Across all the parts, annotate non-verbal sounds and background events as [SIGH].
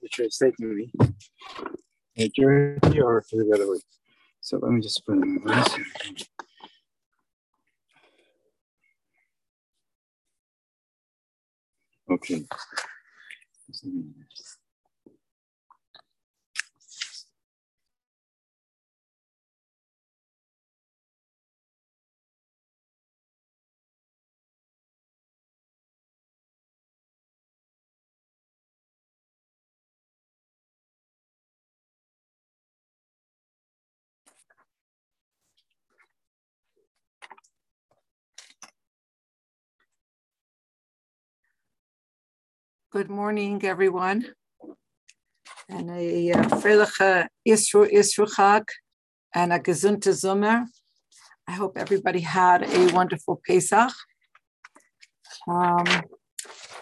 which way is taking me majority or to the other way. So let me just put in this. Okay. Good morning, everyone. And a uh, freiliche Isru Isruchag and a gesunte. I hope everybody had a wonderful Pesach. Um,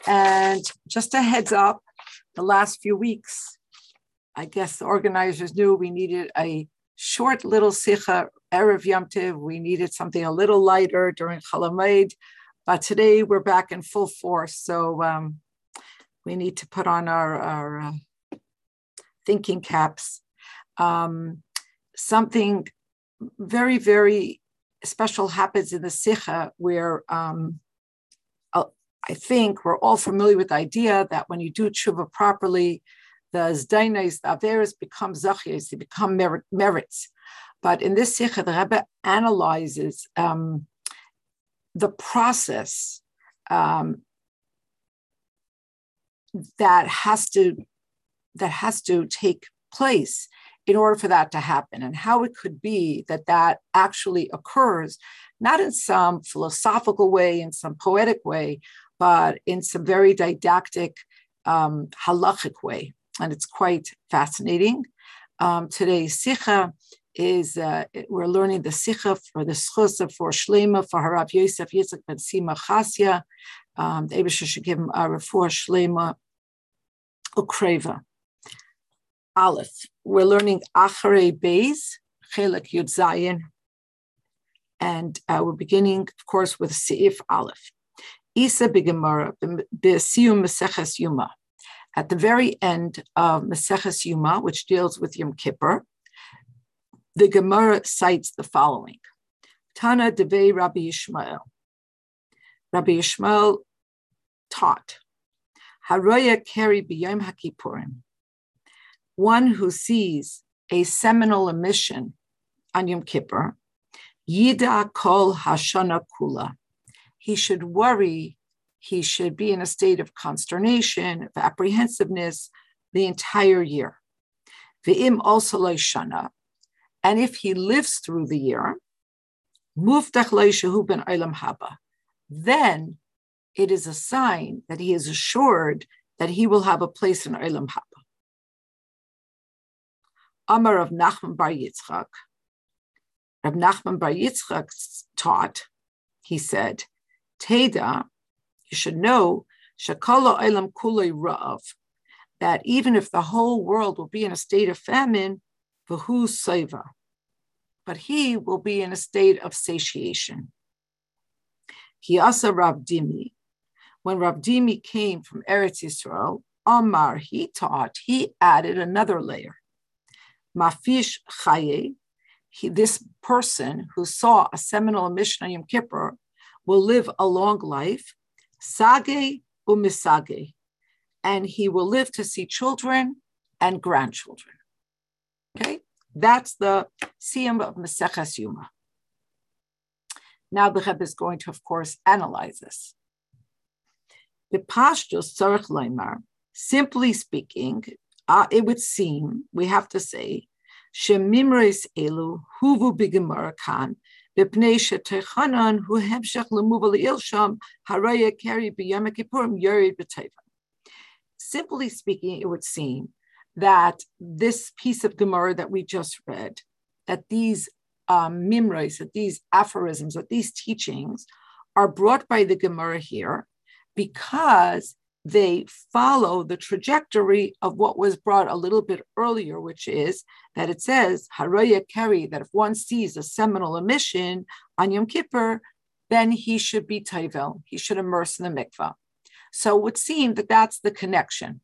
and just a heads up, the last few weeks, I guess the organizers knew we needed a short little Sikha Erev Yom Tiv. We needed something a little lighter during Chalamed. But today we're back in full force. So um, we need to put on our, our uh, thinking caps. Um, something very, very special happens in the Sikha where um, uh, I think we're all familiar with the idea that when you do tshuva properly, the zdainas, the averas become zachyas, they become merit, merits. But in this Sikha, the Rebbe analyzes um, the process um, that has to that has to take place in order for that to happen and how it could be that that actually occurs not in some philosophical way in some poetic way but in some very didactic um, halachic way. And it's quite fascinating. Um, today's sikha is uh, we're learning the sikha for the schusa for shlema for harav yosef yitzchak ben sima chasya um, the Abisha should give him a refuah shlema ukreva. Aleph. We're learning Acharei Beis, Chelik Yud Zayin, and uh, we're beginning, of course, with Seif Aleph. Isa Bigamara, B'Siyum Meseches Yuma. At the very end of Meseches Yuma, which deals with Yom Kippur, the Gemara cites the following. Tana Devei Rabbi Yishmael. Rabbi Yishmael taught, Haroya Keri B'Yom HaKippurim. One who sees a seminal emission on Yom Kippur, Yida Kol Hashana Kula. He should worry, he should be in a state of consternation, of apprehensiveness the entire year. V'im also Shana. And if he lives through the year, Muftach ben Olam Haba. Then it is a sign that he is assured that he will have a place in Olam Haba. Amar of Nachman Bar Yitzchak. Rav Nachman Bar Yitzchak taught, he said, Teda, you should know, Shakala Olam Kulei Rav, that even if the whole world will be in a state of famine, Vahu Seva, but he will be in a state of satiation. He also Rav Dimi, when Rav Dimi came from Eretz Yisrael, Amar, he taught, he added another layer. Mafish Chaye, he, this person who saw a seminal emission on Yom Kippur will live a long life, sage umisage, and he will live to see children and grandchildren. Okay, that's the siyum of Maseches Yuma. Now the Rebbe is going to, of course, analyze this. The tzarich simply speaking, uh, it would seem, we have to say, elu huvu hu haraya. Simply speaking, it would seem that this piece of Gemara that we just read, that these um, that these aphorisms, that these teachings are brought by the Gemara here because they follow the trajectory of what was brought a little bit earlier, which is that it says, Haraya Keri, that if one sees a seminal emission on Yom Kippur, then he should be Taivel, he should immerse in the mikvah. So it would seem that that's the connection.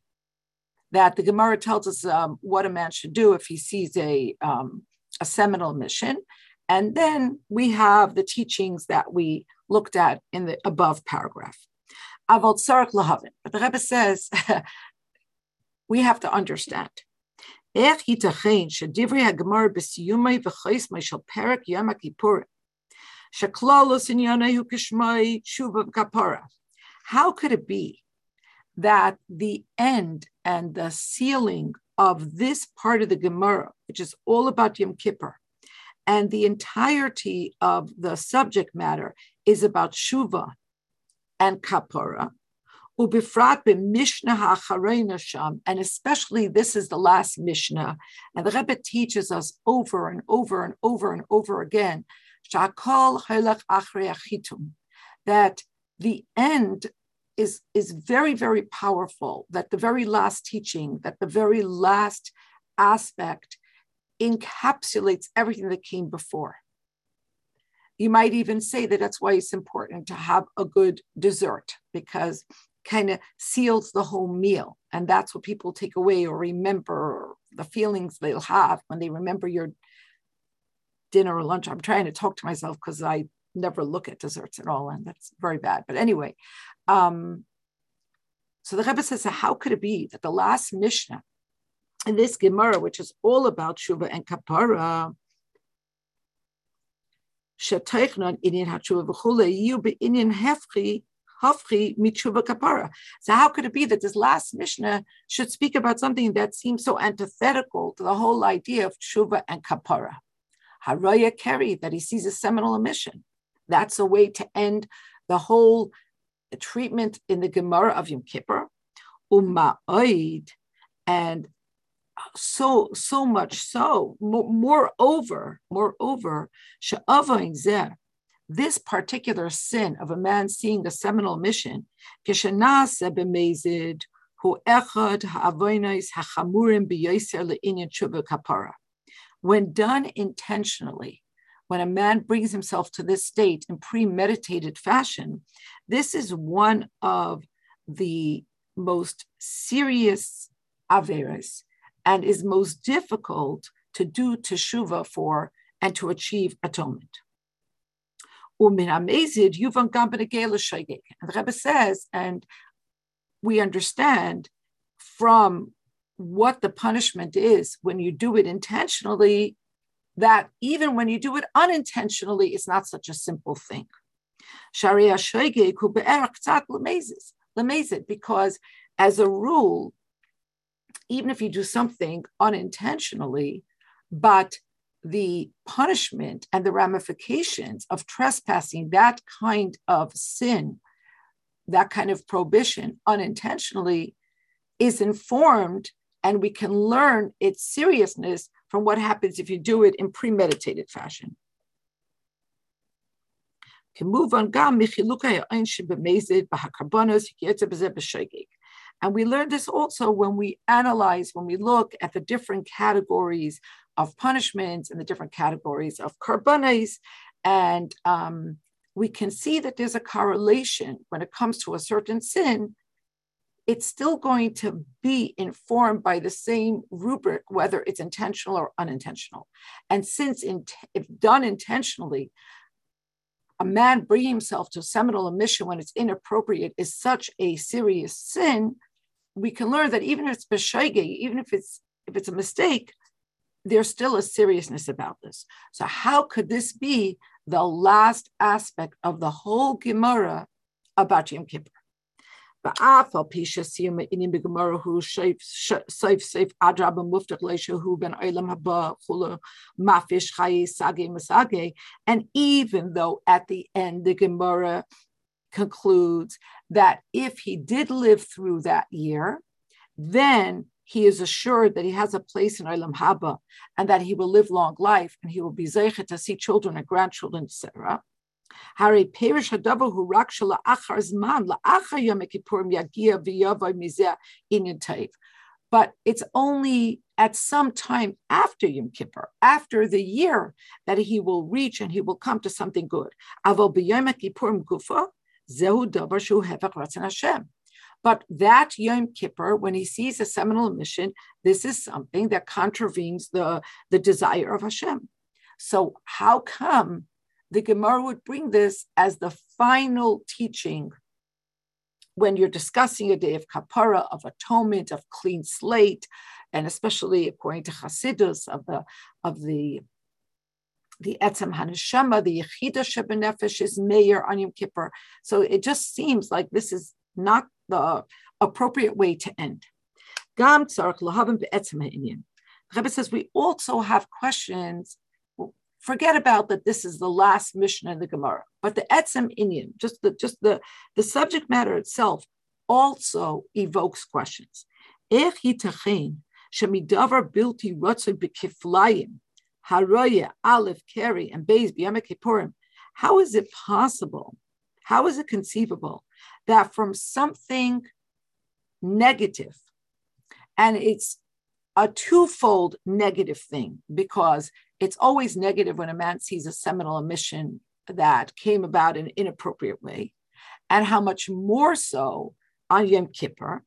that the Gemara tells us um, what a man should do if he sees a um, a seminal emission. and then we have the teachings that we looked at in the above paragraph. Avot Sarak Lahavin. But the Rebbe says, [LAUGHS] we have to understand. How could it be that the end and the sealing of this part of the Gemara, which is all about Yom Kippur, and the entirety of the subject matter is about Shuvah? And Kapara, Ubifrat Mishnah HaCharena Sham, and especially this is the last Mishnah, and the Rebbe teaches us over and over and over and over again, Shakol Helach Achreachitum, that the end is, is very, very powerful, that the very last teaching, that the very last aspect encapsulates everything that came before. You might even say that that's why it's important to have a good dessert because kind of seals the whole meal. And that's what people take away or remember the feelings they'll have when they remember your dinner or lunch. I'm trying to talk to myself because I never look at desserts at all, and that's very bad. But anyway, um, so the Rebbe says, how could it be that the last Mishnah in this Gemara, which is all about Shuva and Kapara, Inyan HaTshuva v'chule, Hefchi Hafri Mitshuva Kapara. So how could it be that this last Mishnah should speak about something that seems so antithetical to the whole idea of Tshuva and Kapara? Haraya Keri, that he sees a seminal emission. That's a way to end the whole treatment in the Gemara of Yom Kippur. Umma'oid, and so so much so. Moreover, moreover, this particular sin of a man seeing a seminal mission, when done intentionally, when a man brings himself to this state in premeditated fashion, this is one of the most serious averas and is most difficult to do teshuva for and to achieve atonement. And the Rebbe says, and we understand from what the punishment is when you do it intentionally, that even when you do it unintentionally, it's not such a simple thing. Because as a rule, even if you do something unintentionally, but the punishment and the ramifications of trespassing that kind of sin, that kind of prohibition unintentionally, is informed, and we can learn its seriousness from what happens if you do it in premeditated fashion. And we learn this also when we analyze, when we look at the different categories of punishments and the different categories of karbanes. And um, we can see that there's a correlation when it comes to a certain sin. It's still going to be informed by the same rubric, whether it's intentional or unintentional. And since, in, if done intentionally, a man bringing himself to seminal emission when it's inappropriate is such a serious sin, we can learn that even if it's beshoigig, even if it's if it's a mistake, there's still a seriousness about this. So how could this be the last aspect of the whole Gemara about Yom Kippur? And even though at the end the Gemara concludes that if he did live through that year, then he is assured that he has a place in Olam Haba and that he will live long life and he will be zeichet to see children and grandchildren, etc. Hari perish achar zman la'achar yom kippurim yagia mizeh inyan But it's only at some time after Yom Kippur, after the year, that he will reach and he will come to something good. Zehu davar shu ratzon Hashem. But that Yom Kippur, when he sees a seminal mission, this is something that contravenes the, the desire of Hashem. So how come the Gemara would bring this as the final teaching when you're discussing a day of kapara, of atonement, of clean slate, and especially according to Hasidus of the of the the etzem haneshama, the yechida shebenefesh is mayor on Yom Kippur. So it just seems like this is not the appropriate way to end. Gam tzarich lahavim be'etzem ha'inyan. Rebbe says we also have questions forget about that this is the last mission in the Gemara, but the etzem inyan, just the just the, the subject matter itself, also evokes questions. shemidavar bilti bekiflayim, haroya, aleph, keri, and beis b'yam How is it possible? How is it conceivable that from something negative, and it's a twofold negative thing because it's always negative when a man sees a seminal emission that came about in an inappropriate way, and how much more so on Yom Kippur.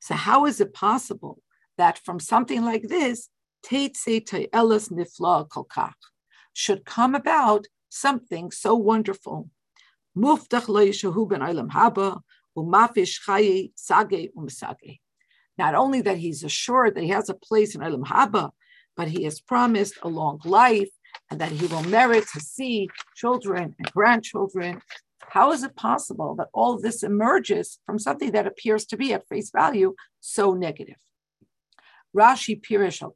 So, how is it possible that from something like this, Elas Nifla Kolkach should come about something so wonderful? Muftach lo yishahu ben olam haba, umafish chayi sage umsage. Not only that he's assured that he has a place in olam haba, but he has promised a long life and that he will merit to see children and grandchildren. How is it possible that all this emerges from something that appears to be at face value so negative? Rashi Pirish al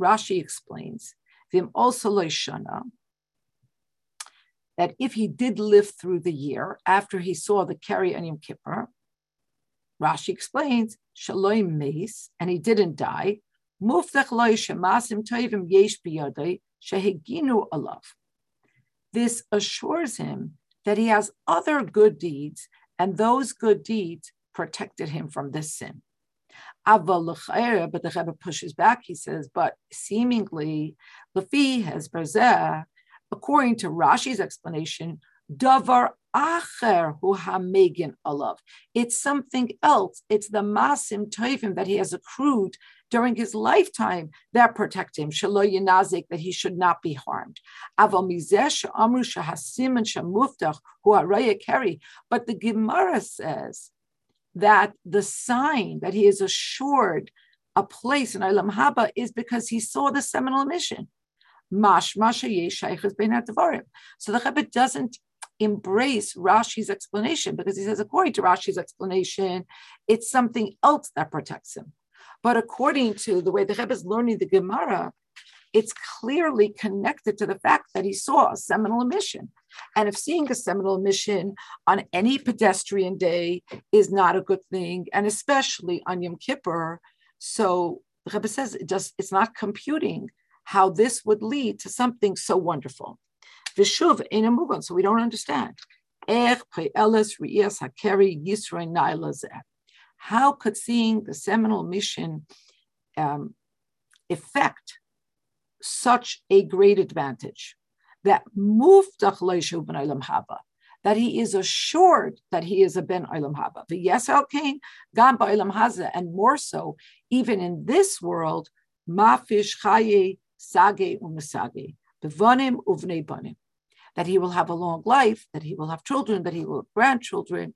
Rashi explains, Vim also Shana, that if he did live through the year after he saw the Keri and Yom Kippur, Rashi explains, Shalom Meis, and he didn't die, this assures him that he has other good deeds, and those good deeds protected him from this sin. But the Rebbe pushes back. He says, but seemingly, Lafi has berzeh, according to Rashi's explanation, davar acher hu hamegin alav. It's something else. It's the masim tovim that he has accrued during his lifetime that protect him, shalo yinazik, that he should not be harmed. Aval mizesh amru shahasim and shamuftach hu araya keri. But the Gemara says that the sign that he is assured a place in Olam Haba is because he saw the seminal mission. Mash So the Rebbe doesn't embrace Rashi's explanation because he says, according to Rashi's explanation, it's something else that protects him. But according to the way the Rebbe is learning the Gemara, it's clearly connected to the fact that he saw a seminal emission. And if seeing a seminal emission on any pedestrian day is not a good thing, and especially on Yom Kippur, so Rebbe says it just it's not computing how this would lead to something so wonderful. Vishuv mugan, so we don't understand. How could seeing the seminal mission um, effect such a great advantage that muftach ben haba, that he is assured that he is a ben olam haba. Yes, kain gam olam haza, and more so, even in this world, mafish chaye sage umasage, bevanim uvnei banim, that he will have a long life, that he will have children, that he will have grandchildren.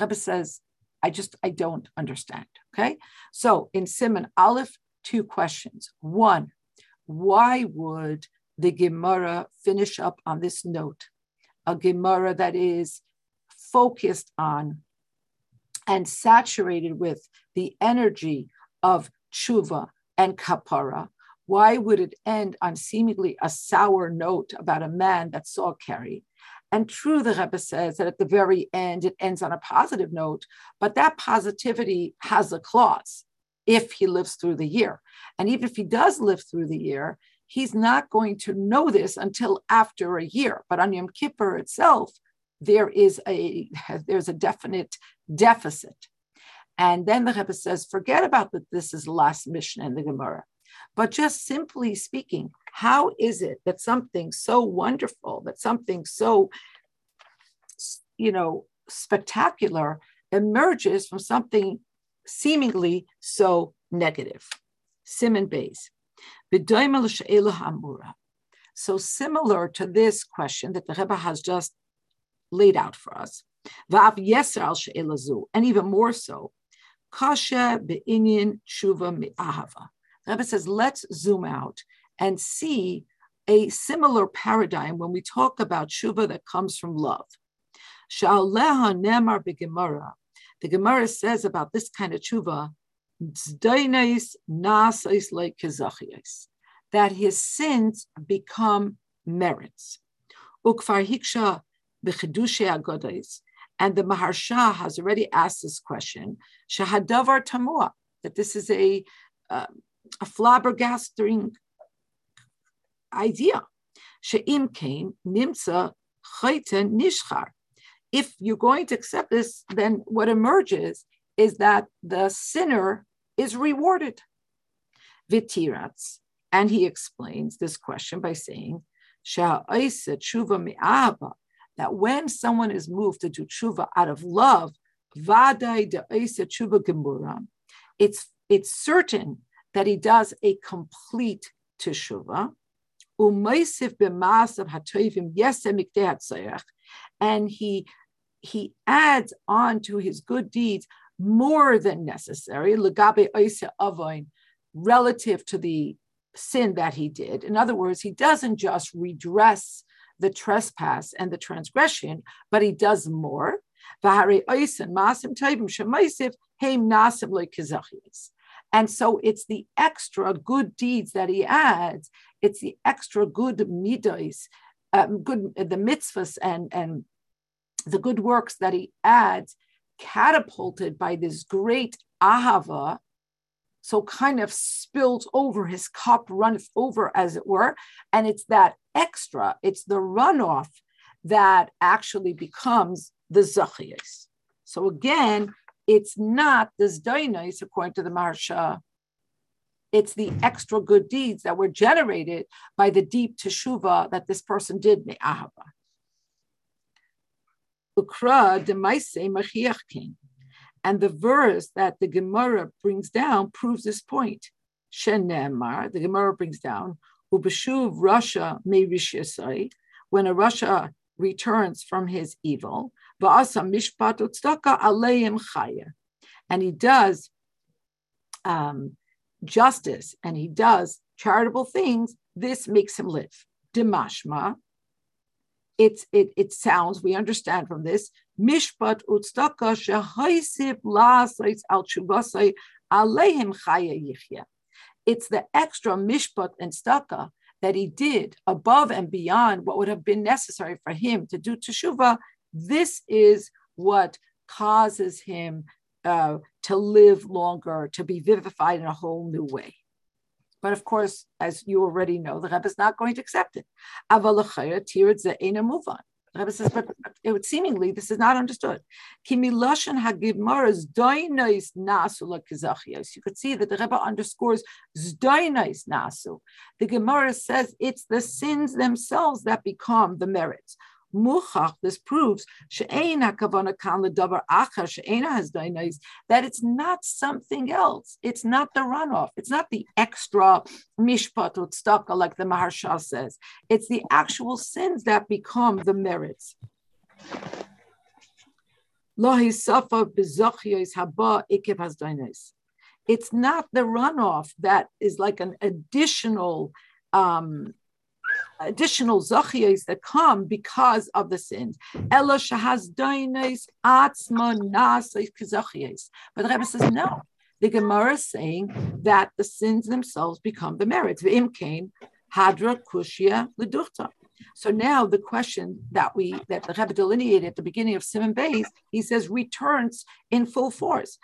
Rebbe says I just, I don't understand. Okay. So in Simon Aleph, two questions. One, why would the Gemara finish up on this note? A Gemara that is focused on and saturated with the energy of tshuva and kapara. Why would it end on seemingly a sour note about a man that saw Keri? And true, the Rebbe says that at the very end it ends on a positive note, but that positivity has a clause if he lives through the year. And even if he does live through the year, he's not going to know this until after a year. But on Yom Kippur itself, there is a [LAUGHS] there's a definite deficit. And then the Rebbe says, forget about that this is the last mission in the Gemara. But just simply speaking, how is it that something so wonderful, that something so, you know, spectacular emerges from something seemingly so negative. Simon Bays. So similar to this question that the Rebbe has just laid out for us, and even more so, kasha be'inyan shuva mi'ahava. The Rebbe says, let's zoom out and see a similar paradigm when we talk about shuva that comes from love. Sha'aleha nemar be'gemara. The Gemara says about this kind of tshuva, that his sins become merits. Ukfar hiksha and the Maharsha has already asked this question, Shahadavar Tamua, that this is a, uh, a flabbergasting idea. She'im came, nimsa, chayten, nishchar. If you're going to accept this, then what emerges is that the sinner is rewarded. Vitirats. And he explains this question by saying, that when someone is moved to do tshuva out of love, it's, it's certain that he does a complete teshuva. And he he adds on to his good deeds more than necessary, relative to the sin that he did. In other words, he doesn't just redress the trespass and the transgression, but he does more. And so it's the extra good deeds that he adds. It's the extra good midos, um, good the mitzvahs and and the good works that he adds, catapulted by this great ahava, so kind of spilled over his cup, runneth over, as it were. And it's that extra, it's the runoff that actually becomes the zachiyas. So again, it's not the zdainis, according to the Maharsha. It's the extra good deeds that were generated by the deep teshuva that this person did, me'ahava. Ukra. And the verse that the Gemara brings down proves this point. Shenemar, the Gemara brings down, Ubeshuv rasha may when a rasha returns from his evil, Va'asa mishpat utstaka aleim chaya. And he does um, justice and he does charitable things, this makes him live. Dimashma, it's it it sounds we understand from this mishpat utstaka shehaisib lasais al chuvasai aleihim chaya yichya. It's the extra mishpat and staka that he did above and beyond what would have been necessary for him to do teshuva. This is what causes him uh, to live longer, to be vivified in a whole new way. But of course, as you already know, the Rebbe is not going to accept it. The Rebbe says, but it would seemingly this is not understood. You could see that the Rebbe underscores nasu. The Gemara says it's the sins themselves that become the merits. Muchach, this proves that it's not something else. It's not the runoff. It's not the extra mishpat utstaka like the Maharsha says. It's the actual sins that become the merits. It's not the runoff that is like an additional um, additional zachiyas that come because of the sins. Ella shahaz dainis atzma. But the Rebbe says no. The Gemara is saying that the sins themselves become the merits. V'im came hadra kushia leduchta. So now the question that we that the Rebbe delineated at the beginning of Simon Beis, he says returns in full force.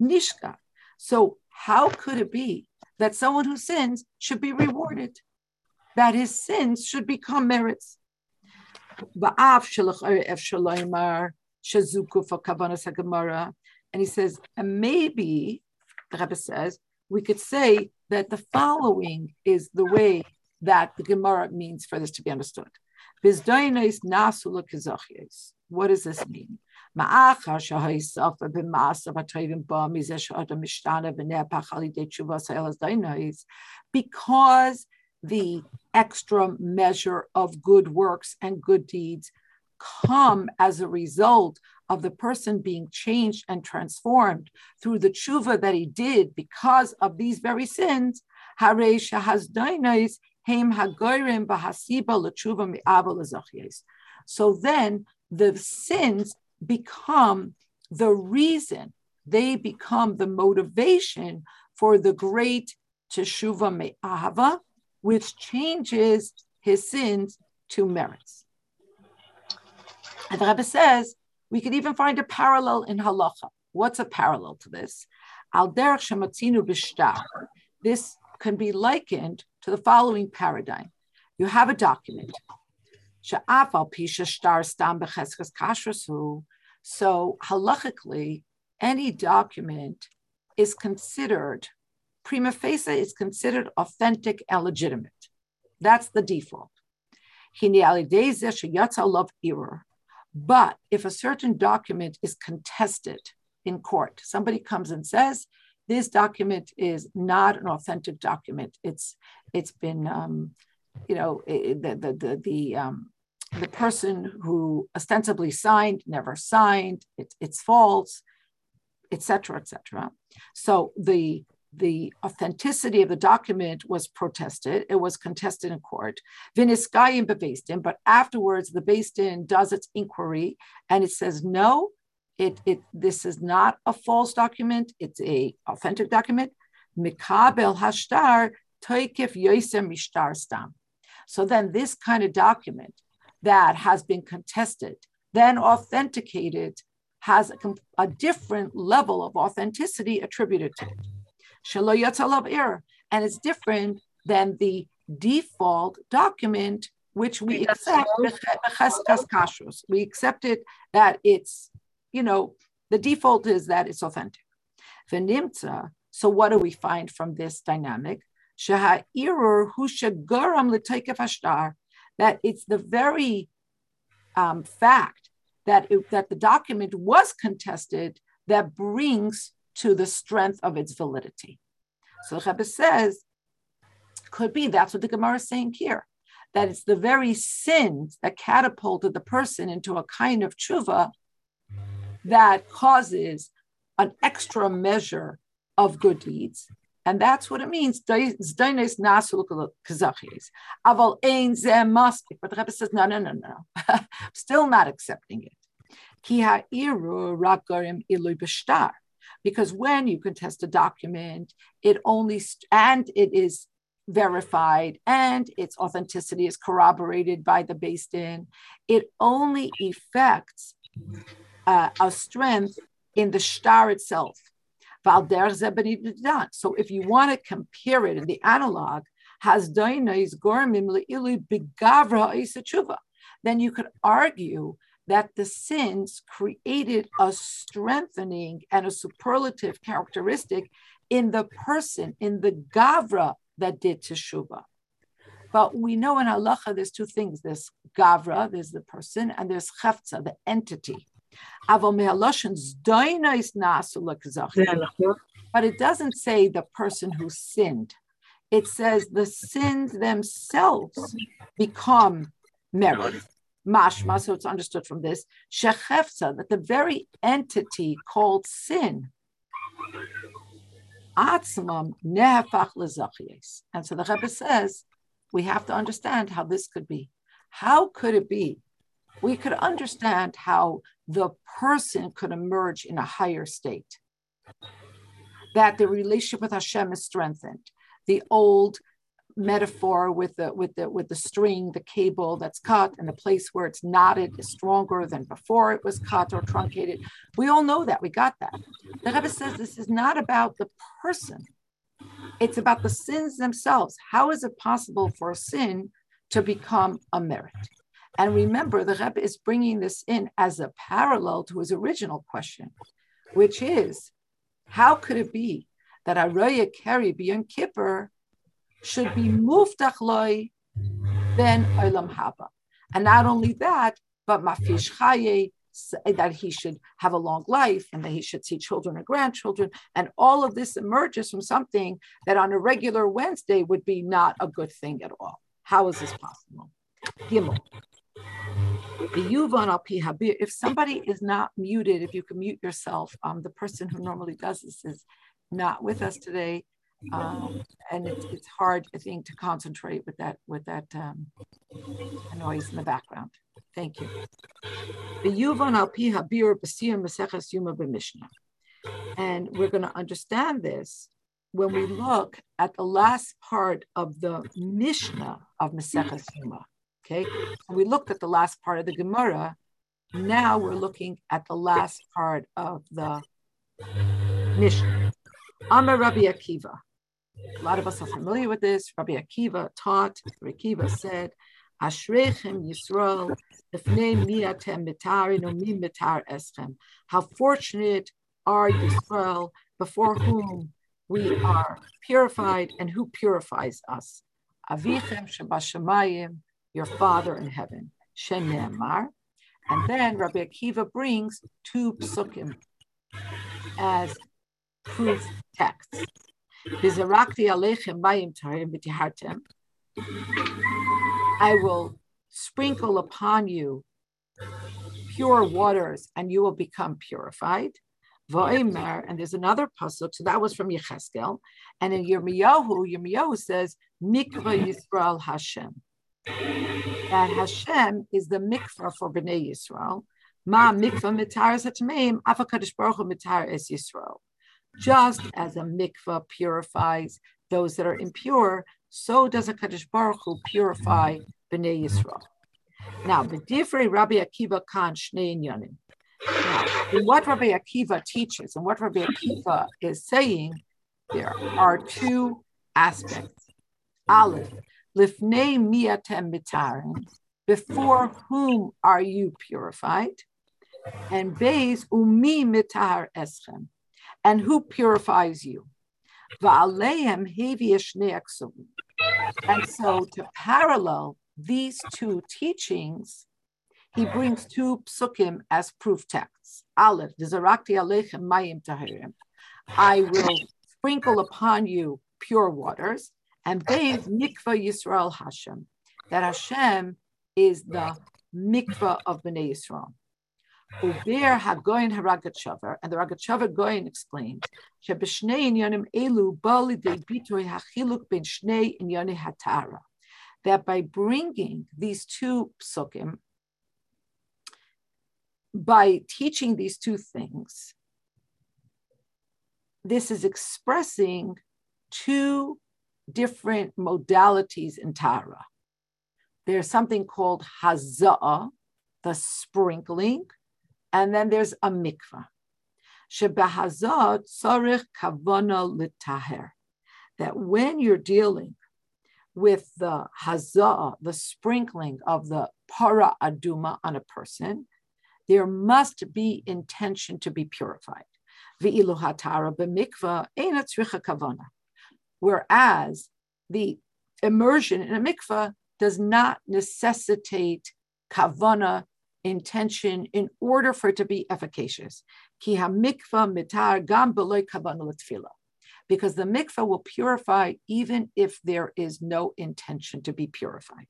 nishka. So how could it be that someone who sins should be rewarded, that his sins should become merits. And he says, and maybe, the Rebbe says, we could say that the following is the way that the Gemara means for this to be understood. What does this mean? Because the extra measure of good works and good deeds come as a result of the person being changed and transformed through the tshuva that he did because of these very sins, so then the sins become the reason, they become the motivation for the great teshuva me'ahava, which changes his sins to merits. And the Rebbe says we could even find a parallel in halacha. What's a parallel to this? Al derech shematzinu. This can be likened to the following paradigm. You have a document. So halachically, any document is considered, prima facie, is considered authentic and legitimate. That's the default. But if a certain document is contested in court, somebody comes and says, this document is not an authentic document. It's it's been um, you know the the the the, um, the person who ostensibly signed never signed. It, it's false, etc. etc. So the the authenticity of the document was protested. It was contested in court. Viniskayim beveistin, but afterwards the Din does its inquiry and it says no, it, it this is not a false document, it's a authentic document. Mikabel hashtar toikif yosem mishtar stam. So then this kind of document that has been contested, then authenticated, has a, a different level of authenticity attributed to it. Error. And it's different than the default document which we accept we accept it that it's you know, the default is that it's authentic. So what do we find from this dynamic? That it's the very um, fact that, it, that the document was contested that brings to the strength of its validity. So the Rebbe says, could be that's what the Gemara is saying here, that it's the very sins that catapulted the person into a kind of tshuva that causes an extra measure of good deeds. And that's what it means. But the Rebbe says, no, no, no, no. [LAUGHS] Still not accepting it. Because when you contest a document, it only, st- and it is verified and its authenticity is corroborated by the Beis Din, it only affects uh, a strength in the shtar itself. So if you want to compare it in the analog, then you could argue that the sins created a strengthening and a superlative characteristic in the person, in the gavra that did teshuva. But we know in halacha there's two things: there's gavra, there's the person, and there's chefza, the entity. But it doesn't say the person who sinned. It says the sins themselves become merit. Mashma, mm-hmm. so it's understood from this, shechefsa, that the very entity called sin, atzmam nehafach lezachiyes. And so the Rebbe says, we have to understand how this could be. How could it be we could understand how the person could emerge in a higher state, that the relationship with Hashem is strengthened. The old metaphor with the with the with the string, the cable that's cut, and the place where it's knotted is stronger than before it was cut or truncated. We all know that. We got that. The Rebbe says this is not about the person; it's about the sins themselves. How is it possible for a sin to become a merit? And remember, the Rebbe is bringing this in as a parallel to his original question, which is, how could it be that Aroya Keri beyond Kippur should be muftach loy then olam haba? And not only that, but mafish chaye that he should have a long life and that he should see children and grandchildren. And all of this emerges from something that on a regular Wednesday would be not a good thing at all. How is this possible? Gimel. If somebody is not muted, if you can mute yourself, um, the person who normally does this is not with us today, um, and it's, it's hard, I think, to concentrate with that with that um, noise in the background. Thank you. And we're going to understand this when we look at the last part of the Mishnah of Maseches Yuma. Okay, we looked at the last part of the Gemara. Now we're looking at the last part of the Mishnah. Amar Rabbi Akiva. A lot of us are familiar with this. Rabbi Akiva taught. Rabbi Akiva said, "Ashrechem Yisrael, mitar eschem." How fortunate are Yisrael before whom we are purified, and who purifies us? Avichem shabashamayim your Father in heaven. Shenemar. And then Rabbi Akiva brings two psukim as proof texts. I will sprinkle upon you pure waters and you will become purified. And there's another pasuk, so that was from Yecheskel. And in Yirmiyahu, Yirmiyahu says, Mikva Yisrael Hashem that Hashem is the mikvah for Bnei Yisrael. Ma mikvah mitar zatmeim, afakadosh baruch mitar es Yisrael. Just as a mikvah purifies those that are impure, so does a Kadosh Baruch Hu purify Bnei Yisrael. Now, different Rabbi Akiva kan shnei inyanim. Now, what Rabbi Akiva teaches and what Rabbi Akiva is saying, there are two aspects. Aleph, Lifnei miatem mitarim, before whom are you purified? And beis umi mitar eschem, and who purifies you? And so to parallel these two teachings, he brings two psukim as proof texts. Aleph, mayim tahirim. I will sprinkle upon you pure waters and bathe mikvah Yisrael Hashem, that Hashem is the mikvah of Bnei Yisrael. Uber Hagoyin Haragat and the Ragat Shavar Goyin Inyanim Elu Hachiluk Ben Hatara, that by bringing these two psukim, by teaching these two things, this is expressing two different modalities in Tara. There's something called haza'ah, the sprinkling, and then there's a mikvah. Shebahazah tzarich kavana litaher. That when you're dealing with the haza'ah, the sprinkling of the para aduma on a person, there must be intention to be purified. Whereas the immersion in a mikvah does not necessitate kavana intention in order for it to be efficacious. Because the mikvah will purify even if there is no intention to be purified.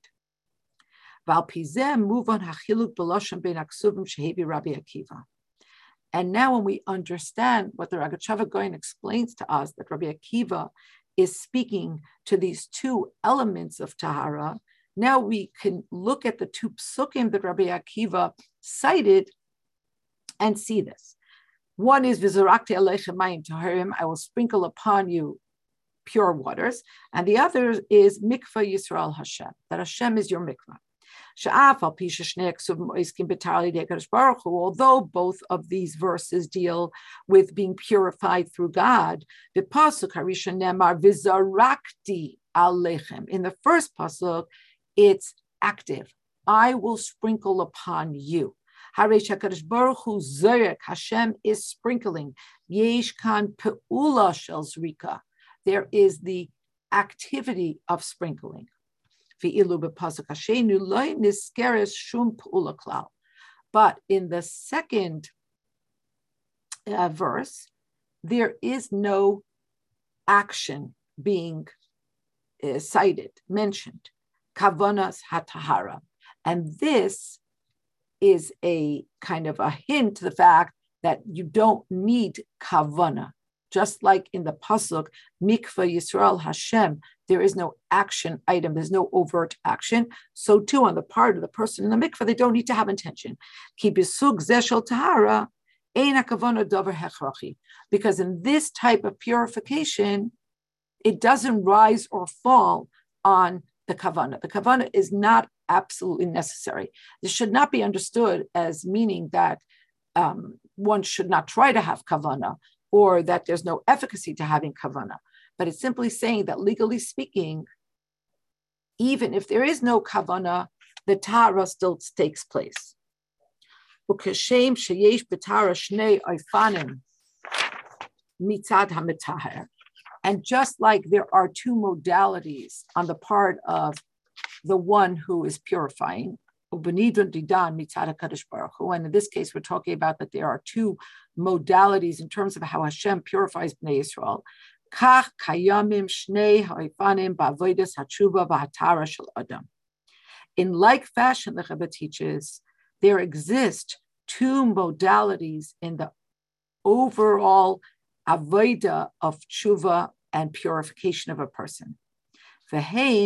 And now, when we understand what the Rogatchover Gaon explains to us, that Rabbi Akiva is speaking to these two elements of Tahara, now we can look at the two psukim that Rabbi Akiva cited and see this. One is Vizarakti Aleichem Mayim I will sprinkle upon you pure waters. And the other is Mikvah Yisrael Hashem, that Hashem is your mikvah. Although both of these verses deal with being purified through God, In the first pasuk, it's active. I will sprinkle upon you. Hashem is sprinkling. There is the activity of sprinkling. But in the second uh, verse, there is no action being uh, cited, mentioned. Kavanas hatahara. And this is a kind of a hint to the fact that you don't need kavana. Just like in the pasuk, mikvah Yisrael Hashem, there is no action item, there's no overt action. So too on the part of the person in the mikvah, they don't need to have intention. tahara, because in this type of purification, it doesn't rise or fall on the kavana. The kavana is not absolutely necessary. This should not be understood as meaning that um, one should not try to have kavana or that there's no efficacy to having kavana. But it's simply saying that legally speaking, even if there is no kavana, the tahara still takes place. וכשם שיש בתרה שני aifanim מצד המטהר, and just like there are two modalities on the part of the one who is purifying, and in this case, we're talking about that there are two modalities in terms of how Hashem purifies Bnei Israel. In like fashion, the Rebbe teaches, there exist two modalities in the overall avoida of tshuva and purification of a person. And as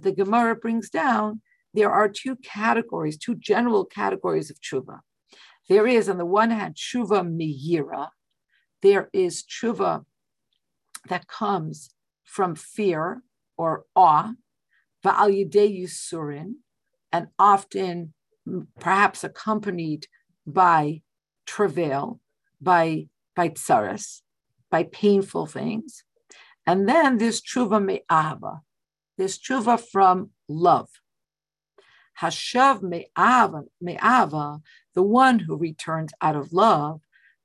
the Gemara brings down, there are two categories, two general categories of tshuva. There is, on the one hand, tshuva miyira. There is tshuva that comes from fear or awe, va'al yidei yusurin, and often perhaps accompanied by travail, by, by tsaras, by painful things. And then there's tshuva me'ava, there's tshuva from love. Hashav me'ava, me'ava, the one who returns out of love,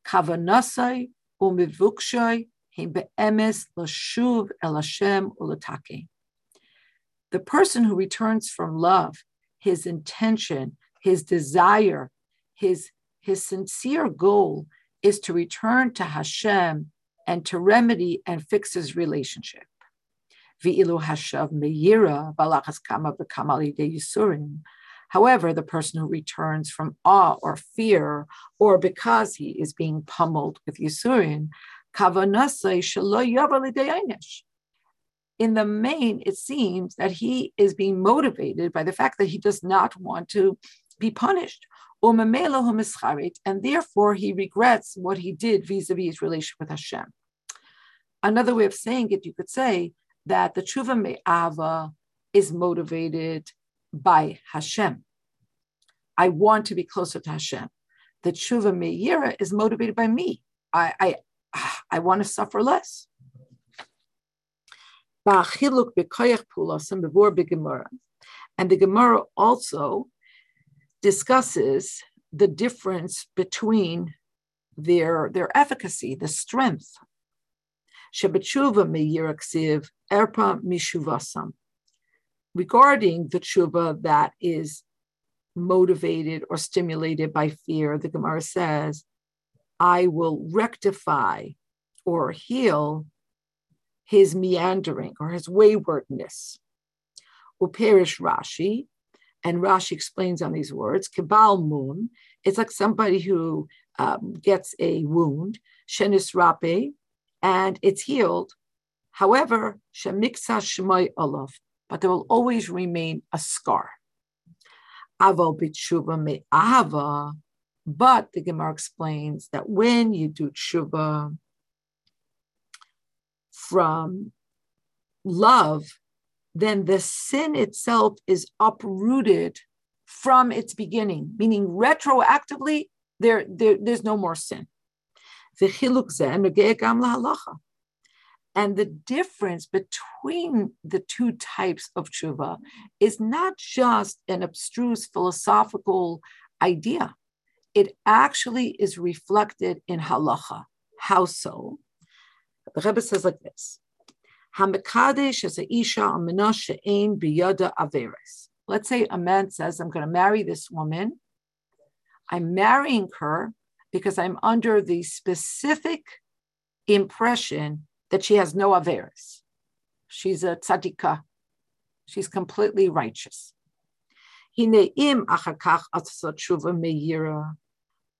kavanasai u'mivukshay him be'emes l'shuv el Hashem u'latake. The person who returns from love, his intention, his desire, his, his sincere goal is to return to Hashem and to remedy and fix his relationship. However, the person who returns from awe or fear, or because he is being pummeled with Yisurin, in the main, it seems that he is being motivated by the fact that he does not want to be punished. And therefore, he regrets what he did vis a vis his relationship with Hashem. Another way of saying it, you could say that the tshuva me'ava is motivated by Hashem. I want to be closer to Hashem. The tshuva me'ira is motivated by me. I, I, [SIGHS] I want to suffer less. And the Gemara also discusses the difference between their, their efficacy, the strength. Regarding the tshuva that is motivated or stimulated by fear, the Gemara says, I will rectify or heal his meandering or his waywardness. Uperish Rashi, and Rashi explains on these words, Kibal Moon, it's like somebody who um, gets a wound, Shenis Rape, and it's healed. However, Shemiksa Shemai Olav, but there will always remain a scar. Aval bitshuva me'ava, but the Gemara explains that when you do tshuva from love, then the sin itself is uprooted from its beginning, meaning retroactively, there, there there's no more sin. And the difference between the two types of tshuva is not just an abstruse philosophical idea. It actually is reflected in halacha. How so? The Rebbe says like this Hamikadesh as a isha amina she'ein biyada averes. Let's say a man says, I'm going to marry this woman. I'm marrying her because I'm under the specific impression that she has no averes. She's a tzadikah. She's completely righteous.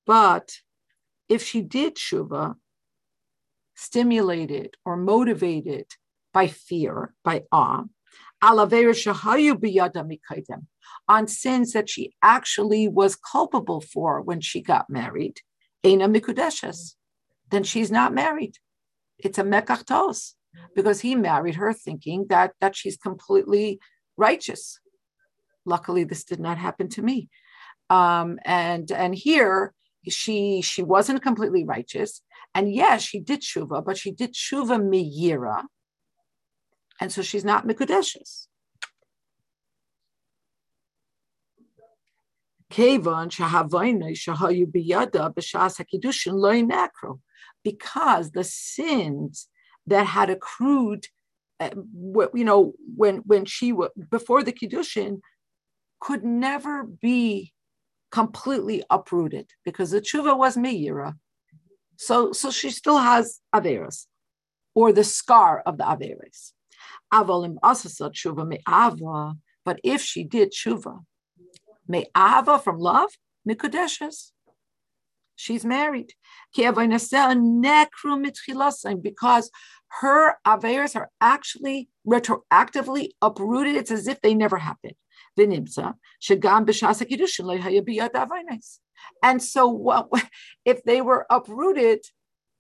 But if she did shuva, stimulated or motivated by fear, by awe, on sins that she actually was culpable for when she got married, then she's not married. It's a mekachtos because he married her thinking that that she's completely righteous. Luckily, this did not happen to me. Um, and and here she she wasn't completely righteous, and yes, she did shuva, but she did shuva miyira, and so she's not mikudeshes. Because the sins that had accrued, uh, you know, when when she was before the kiddushin, could never be completely uprooted because the tshuva was meira. So so she still has averas, or the scar of the averas. Avalim asasa tshuva me'ava. But if she did tshuva, me'ava from love, mikudeshes, she's married. Because her averas are actually retroactively uprooted. It's as if they never happened. And so, what, [LAUGHS] if they were uprooted,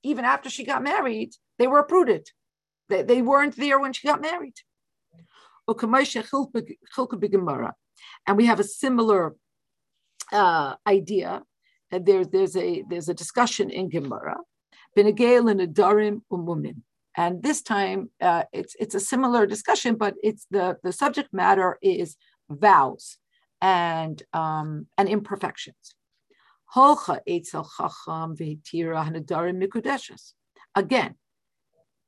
even after she got married, they were uprooted. They, they weren't there when she got married. And we have a similar uh, idea. And there, there's a there's a discussion in Gemara. And this time, uh, it's it's a similar discussion, but it's the the subject matter is vows and um, and imperfections. Again,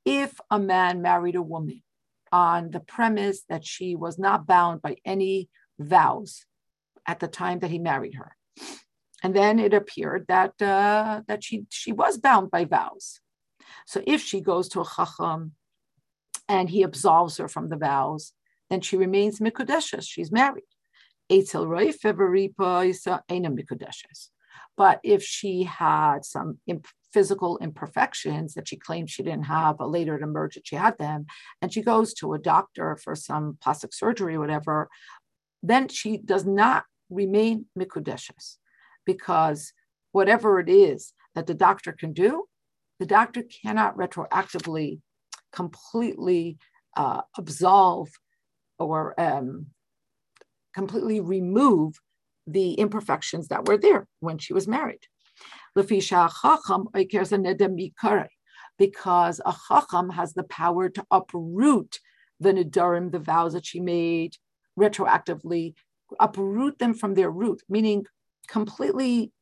if a man married a woman on the premise that she was not bound by any vows at the time that he married her, and then it appeared that uh, that she she was bound by vows, so if she goes to a chacham and he absolves her from the vows, then she remains mikudeshes. She's married. But if she had some imp- physical imperfections that she claimed she didn't have, but later it emerged that she had them, and she goes to a doctor for some plastic surgery or whatever, then she does not remain mikudeshes because whatever it is that the doctor can do, the doctor cannot retroactively completely uh, absolve or um, completely remove the imperfections that were there when she was married. Because a chacham has the power to uproot the nidarim, the vows that she made retroactively, uproot them from their root, meaning completely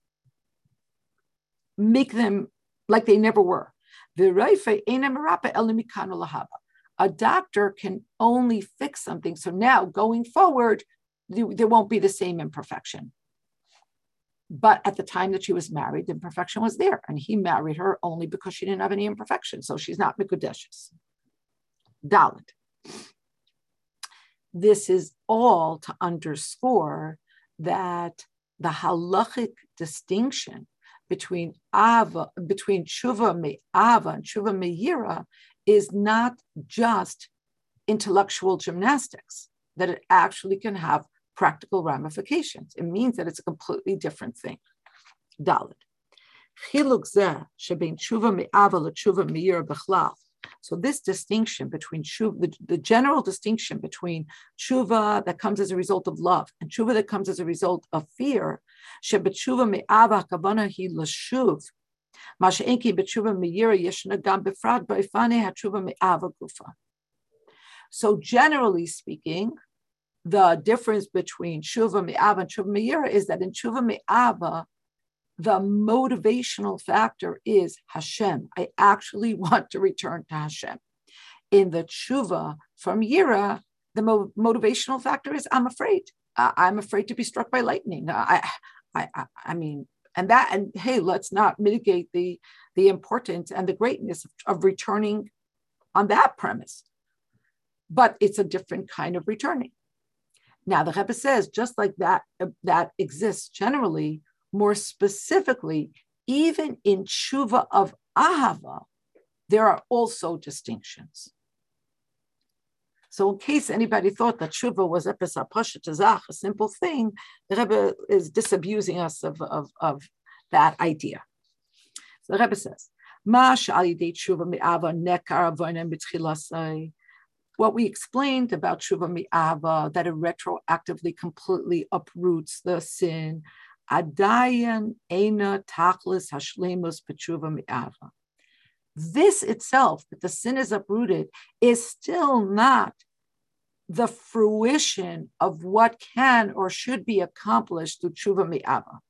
make them like they never were. A doctor can only fix something. So now going forward, there won't be the same imperfection. But at the time that she was married, the imperfection was there. And he married her only because she didn't have any imperfection. So she's not Mikudeshes. Dalit. This is all to underscore that the halachic distinction between Ava, between Tshuva Ava and Tshuva Me'ira is not just intellectual gymnastics, that it actually can have practical ramifications. It means that it's a completely different thing. Dalit. So this distinction between tshuva, the, the, general distinction between tshuva that comes as a result of love and tshuva that comes as a result of fear, so generally speaking, the difference between Shuva Me'ava and Shuva Me'ira is that in Shuva Me'ava, the motivational factor is Hashem. I actually [LAUGHS] want to return to Hashem. In the tshuva from Yira, the mo- motivational factor is I'm afraid. Uh, I'm afraid to be struck by lightning. I, I, I, I mean, and that, and hey, let's not mitigate the the importance and the greatness of, of returning on that premise. But it's a different kind of returning. Now the Rebbe says, just like that, uh, that exists generally, more specifically, even in tshuva of ahava, there are also distinctions. So, in case anybody thought that tshuva was a simple thing, the Rebbe is disabusing us of, of, of that idea. So the Rebbe says, what we explained about tshuva mi'ava, that it retroactively completely uproots the sin, adayan ena tachlis hashlemus b'tshuva mi'ava. This itself, that the sin is uprooted, is still not the fruition of what can or should be accomplished through tshuva mi'ava.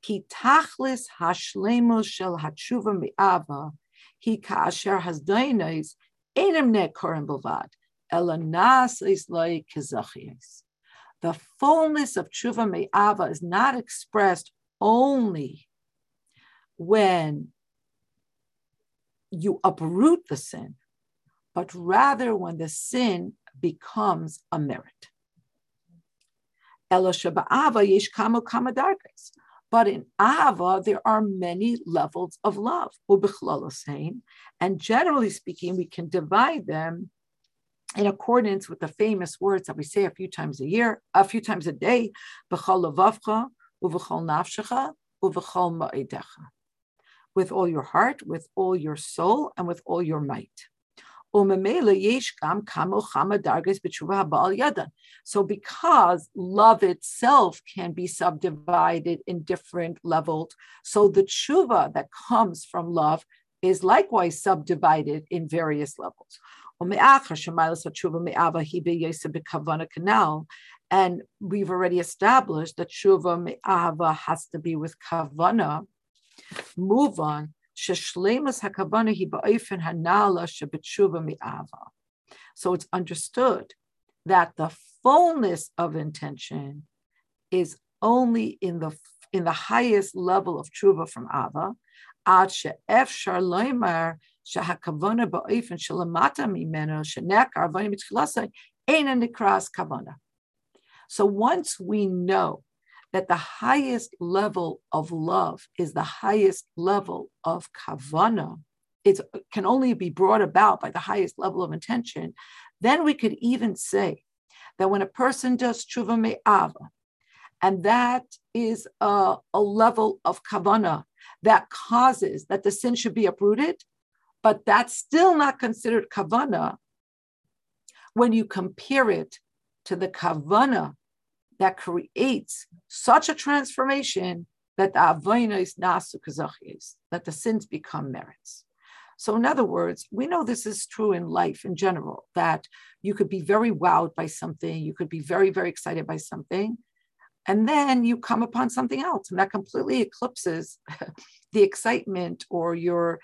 Ki tachlis hashlemus shel hatshuva mi'ava, he ka'asher hasdainais, enem ne korim bilvad. The fullness of tshuva me'ava is not expressed only when you uproot the sin, but rather when the sin becomes a merit. But in Ava, there are many levels of love. And generally speaking, we can divide them in accordance with the famous words that we say a few times a year, a few times a day, with all your heart, with all your soul, and with all your might. So, because love itself can be subdivided in different levels, so the tshuva that comes from love is likewise subdivided in various levels. And we've already established that tshuva me'ava has to be with kavana. Move on. So it's understood that the fullness of intention is only in the in the highest level of tshuva from Ava, ad she'efshar loymar שהכוונה באופן שלמטה ממנו, שנעקר עוונים מתחילסה, אינה נקרא כוונה. So once we know that the highest level of love is the highest level of kavana, it can only be brought about by the highest level of intention, then we could even say that when a person does tshuva me'ava, and that is a, a level of kavana that causes that the sin should be uprooted, but that's still not considered kavana when you compare it to the kavana that creates such a transformation that the avayna is nasu kazachis, that the sins become merits. So, in other words, we know this is true in life in general, that you could be very wowed by something, you could be very, very excited by something, and then you come upon something else, and that completely eclipses [LAUGHS] the excitement or your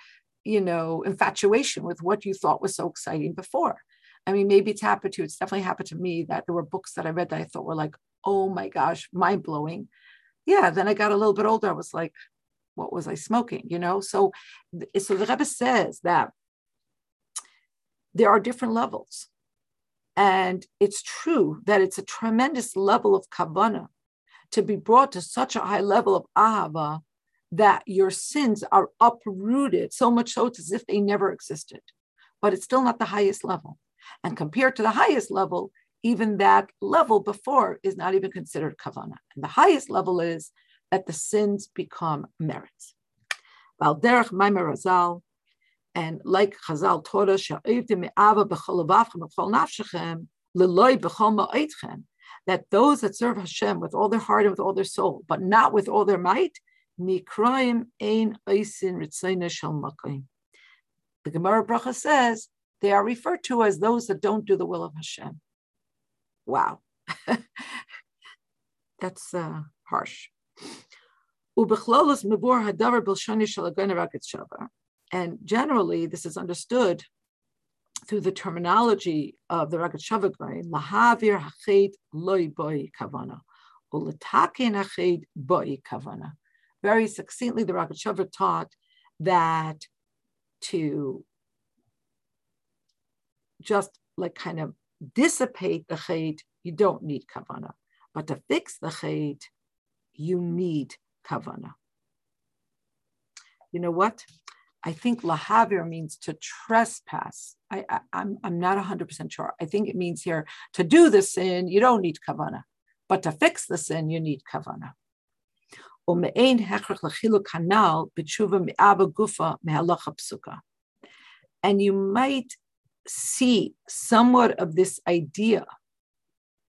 you know, infatuation with what you thought was so exciting before. I mean, maybe it's happened to. It's definitely happened to me that there were books that I read that I thought were like, oh my gosh, mind blowing. Yeah. Then I got a little bit older. I was like, what was I smoking? You know? So, so the Rebbe says that there are different levels. And it's true that it's a tremendous level of kavana to be brought to such a high level of ahava that your sins are uprooted, so much so it's as if they never existed. But it's still not the highest level. And compared to the highest level, even that level before is not even considered kavana. And the highest level is that the sins become merits. Valderech Maimer Razal, and like Chazal taught us, that those that serve Hashem with all their heart and with all their soul, but not with all their might. The Gemara Bracha says they are referred to as those that don't do the will of Hashem. Wow. [LAUGHS] That's uh, harsh. And generally, this is understood through the terminology of the Ragat lahavir hached loy boy kavana, ulatakin hached boy kavana. Very succinctly, the Ragat taught that to just like kind of dissipate the ched, you don't need kavana. But to fix the ched, you need kavana. You know what? I think lahavir means to trespass. I, I, am I'm, I'm not 100% sure. I think it means here to do the sin, you don't need kavana. But to fix the sin, you need kavana. And you might see somewhat of this idea,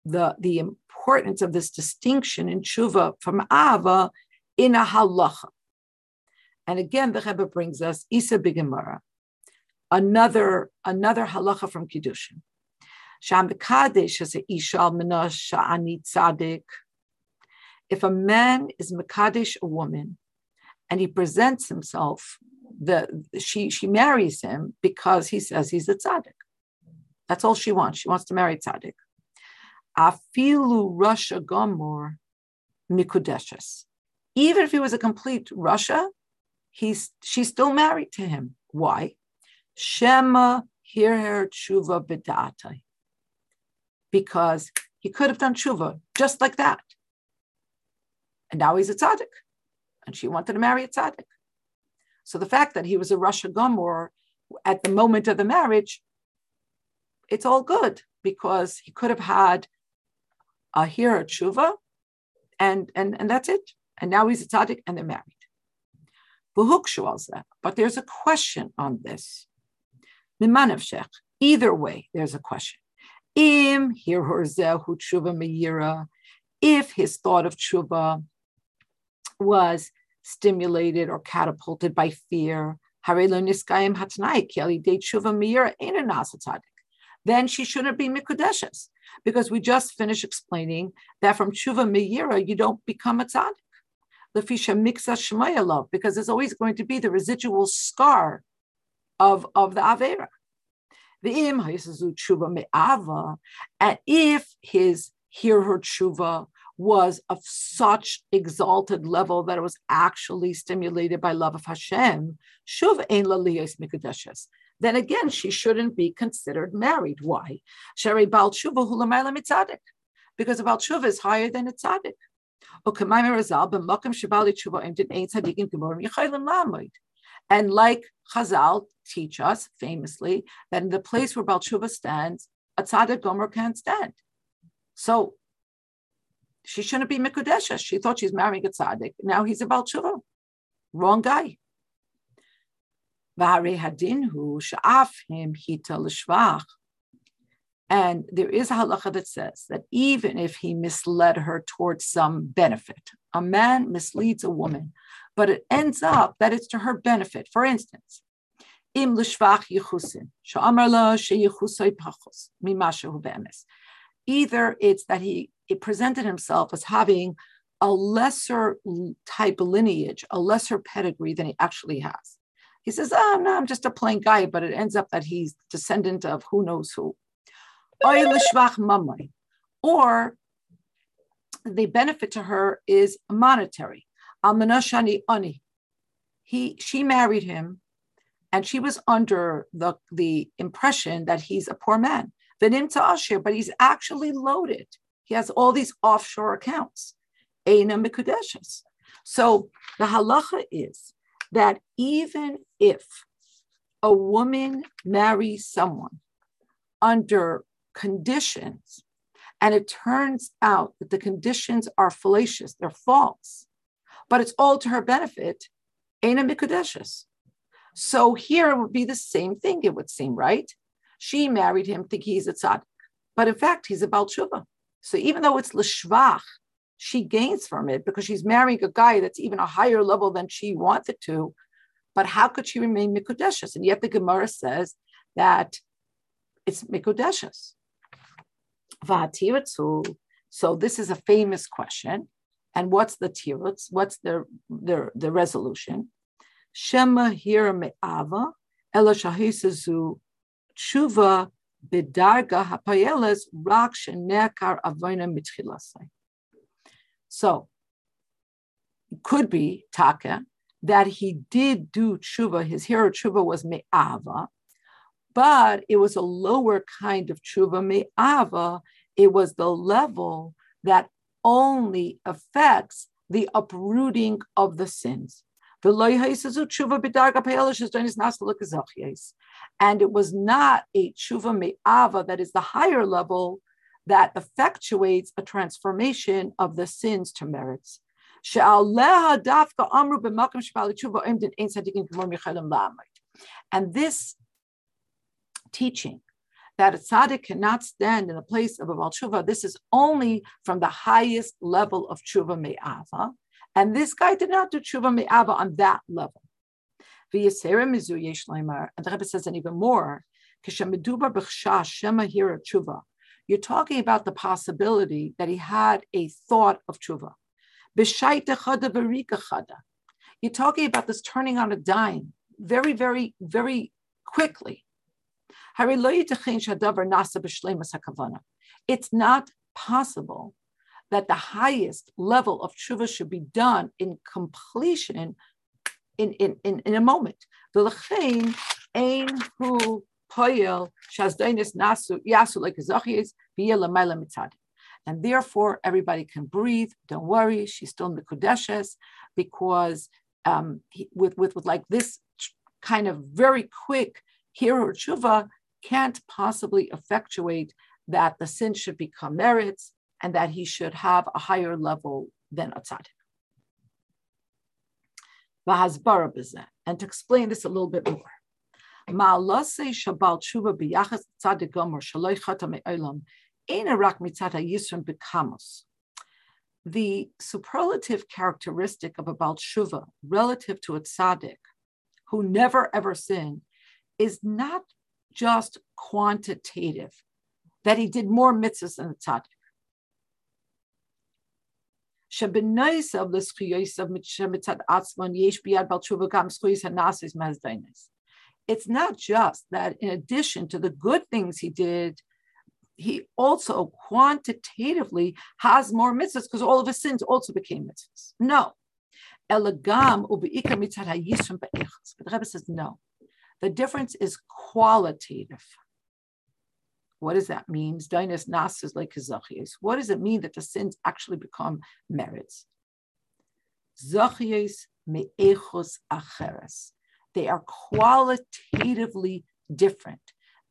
the, the importance of this distinction in tshuva from ava in a halacha. And again, the Rebbe brings us Isa Bigamara, another another halacha from Kiddushin. If a man is Makadesh a woman and he presents himself the she she marries him because he says he's a tzaddik. That's all she wants. She wants to marry tzaddik. Afilu rasha Gomor Mikudeshes. Even if he was a complete rasha, he's she's still married to him. Why? Shema Hirher Tshuva Bedatai. Because he could have done tshuva just like that. And now he's a tzaddik. And she wanted to marry a tzaddik. So the fact that he was a rasha Gomor at the moment of the marriage, it's all good because he could have had a hira tshuva, and and and that's it. And now he's a tzaddik, and they're married. But there's a question on this. Either way, there's a question. Im. If his thought of tshuva was stimulated or catapulted by fear, then she shouldn't be mikudeshes because we just finished explaining that from tshuva miyira you don't become a tzaddik. Lefisha miksa shmayalov because there's always going to be the residual scar of, of the avera. And if his hear her tshuva was of such exalted level that it was actually stimulated by love of Hashem, shuv ein laliyos mikudeshes. Then again, she shouldn't be considered married. Why? Shari bal tshuva hulamayla mitzadik, because a bal tshuva is higher than a tzaddik. And like Chazal teach us famously that in the place where Bal Tshuva stands, a tzaddik gomer can't stand. So she shouldn't be Mikudesha. She thought she's marrying a tzaddik. Now he's a Balchuva. Wrong guy. And there is a halacha that says that even if he misled her towards some benefit, a man misleads a woman, but it ends up that it's to her benefit. For instance, im. Either it's that he it presented himself as having a lesser type lineage, a lesser pedigree than he actually has. He says, Oh, no, I'm just a plain guy, but it ends up that he's descendant of who knows who. Or the benefit to her is monetary. Amunashani Ani. He, she married him and she was under the, the impression that he's a poor man. But he's actually loaded. He has all these offshore accounts. Eina. So the halacha is that even if a woman marries someone under conditions, and it turns out that the conditions are fallacious, they're false, but it's all to her benefit, Eina Mikudeshes. So here it would be the same thing, it would seem, right? She married him thinking he's a tzaddik, but in fact, he's a Balshuva. So even though it's l'shvach, she gains from it because she's marrying a guy that's even a higher level than she wanted to. But how could she remain mikudeshes? And yet the Gemara says that it's mikudeshes. So this is a famous question. And what's the tirutz? What's the, the, the resolution? Shema hira me'ava ela shahisazu tshuva bedarga hapayeles rak shenekar avoina mitchilasai. So, it could be taka that he did do tshuva. His hero tshuva was me'ava, but it was a lower kind of tshuva me'ava. It was the level that only affects the uprooting of the sins. And it was not a tshuva me'ava, that is the higher level that effectuates a transformation of the sins to merits. And this teaching that a tzaddik cannot stand in the place of a Baal Tshuva, this is only from the highest level of Tshuva Me'ava. And this guy did not do Tshuva Me'ava on that level. And the Rebbe says an even more. You're talking about the possibility that he had a thought of tshuva. You're talking about this turning on a dime very, very, very quickly. It's not possible that the highest level of tshuva should be done in completion in, in, in, in a moment. And therefore, everybody can breathe. Don't worry, she's still in the Kudeshes because um, with, with, with like this kind of very quick hero tshuva, can't possibly effectuate that the sin should become merits and that he should have a higher level than a tzaddik. And to explain this a little bit more. The superlative characteristic of a Baal Tshuva relative to a tzaddik who never ever sinned is not just quantitative, that he did more mitzvahs than the tzaddik. It's not just that in addition to the good things he did, he also quantitatively has more mitzvahs because all of his sins also became mitzvahs. No. But the Rebbe says no. The difference is qualitative. What does that mean? What does it mean that the sins actually become merits? They are qualitatively different.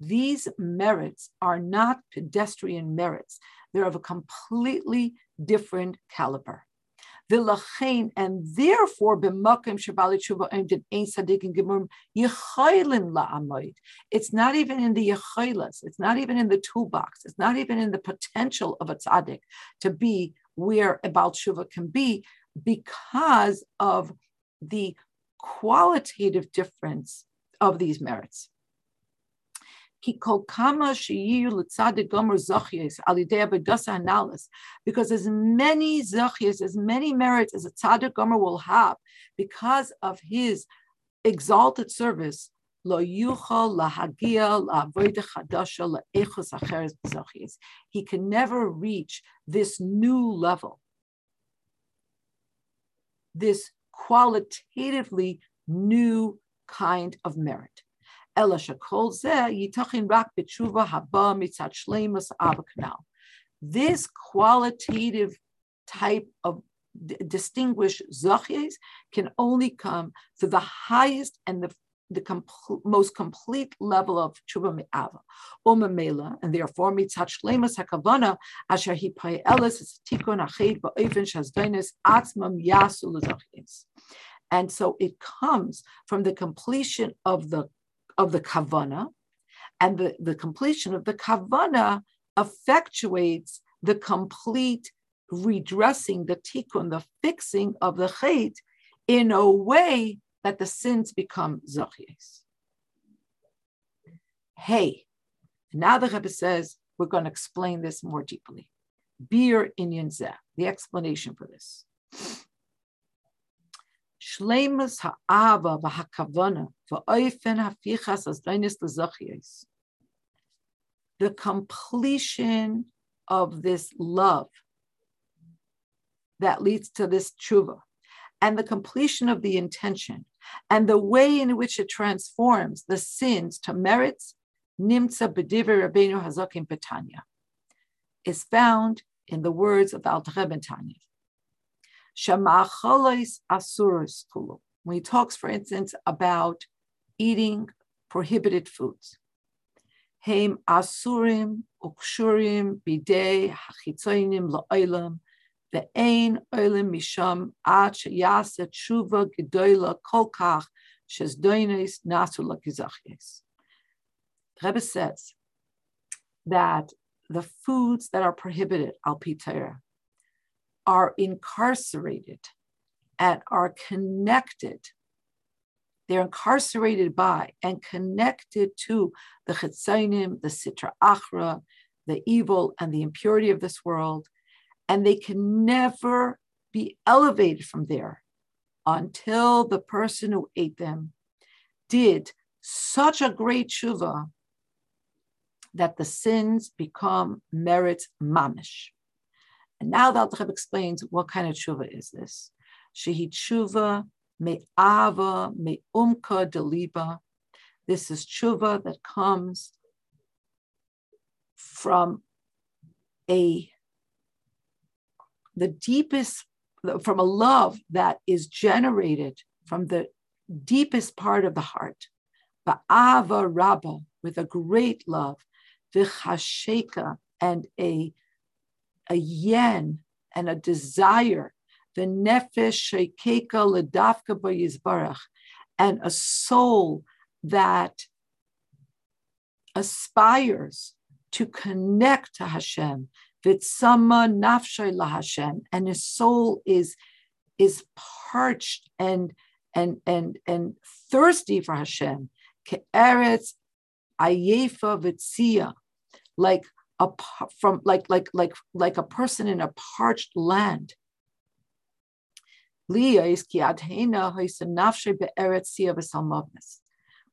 These merits are not pedestrian merits. They're of a completely different caliber. V'lachein, and therefore b'makim shabali tshuva oimdin ein sadikin gemurim yechaylin la'amoid. It's not even in the yechaylas. It's not even in the toolbox. It's not even in the potential of a tzaddik to be where a Baal can be because of the qualitative difference of these merits. Because as many zachyas, as many merits as a tzaddik gomer will have because of his exalted service. He can never reach this new level, this qualitatively new kind of merit. This qualitative type of distinguished zachyas can only come to the highest and the the most complete level of tshuva me'ava, umamela, and therefore mitzat shlemas hakavana asher hi elis tikun achid ba'ofen shazdonis atzmam yasu And so it comes from the completion of the of the kavana, and the, the completion of the kavana effectuates the complete redressing, the tikkun, the fixing of the chait in a way that the sins become zachyas. Hey, now the Rebbe says we're going to explain this more deeply. Bir inyan zeh, the explanation for this. Ha'ava v'hakavana v'oifen hafichas the completion of this love that leads to this tshuva and the completion of the intention and the way in which it transforms the sins to merits nimtza Rabbeinu is found in the words of Al Tanya. Shama'achalois asurus kulu. When he talks, for instance, about eating prohibited foods. Heim asurim ukshurim bidei hachitzoinim la'olam ve'ein olim misham ad sheyasa tshuva gedoyla kolkach shezdoines nasu lakizachyes. Rebbe says that the foods that are prohibited, al are incarcerated and are connected. They're incarcerated by and connected to the chitzainim, the sitra achra, the evil and the impurity of this world, and they can never be elevated from there until the person who ate them did such a great tshuva that the sins become merit mamish. And now the Alter explains what kind of tshuva is this. Shehi tshuva me'ava me'umka deliba. This is tshuva that comes from a the deepest from a love that is generated from the deepest part of the heart. Ba'ava rabba, with a great love, v'chasheka, and a, a yen and a desire, the nefesh shekeka ledafka b'yizbarach, and a soul that aspires to connect to Hashem, v'tzama nafshay laHashem, and his soul is is parched and and and and thirsty for Hashem. Ke'eretz ayefa vitzia, like a from like like like like a person in a parched land.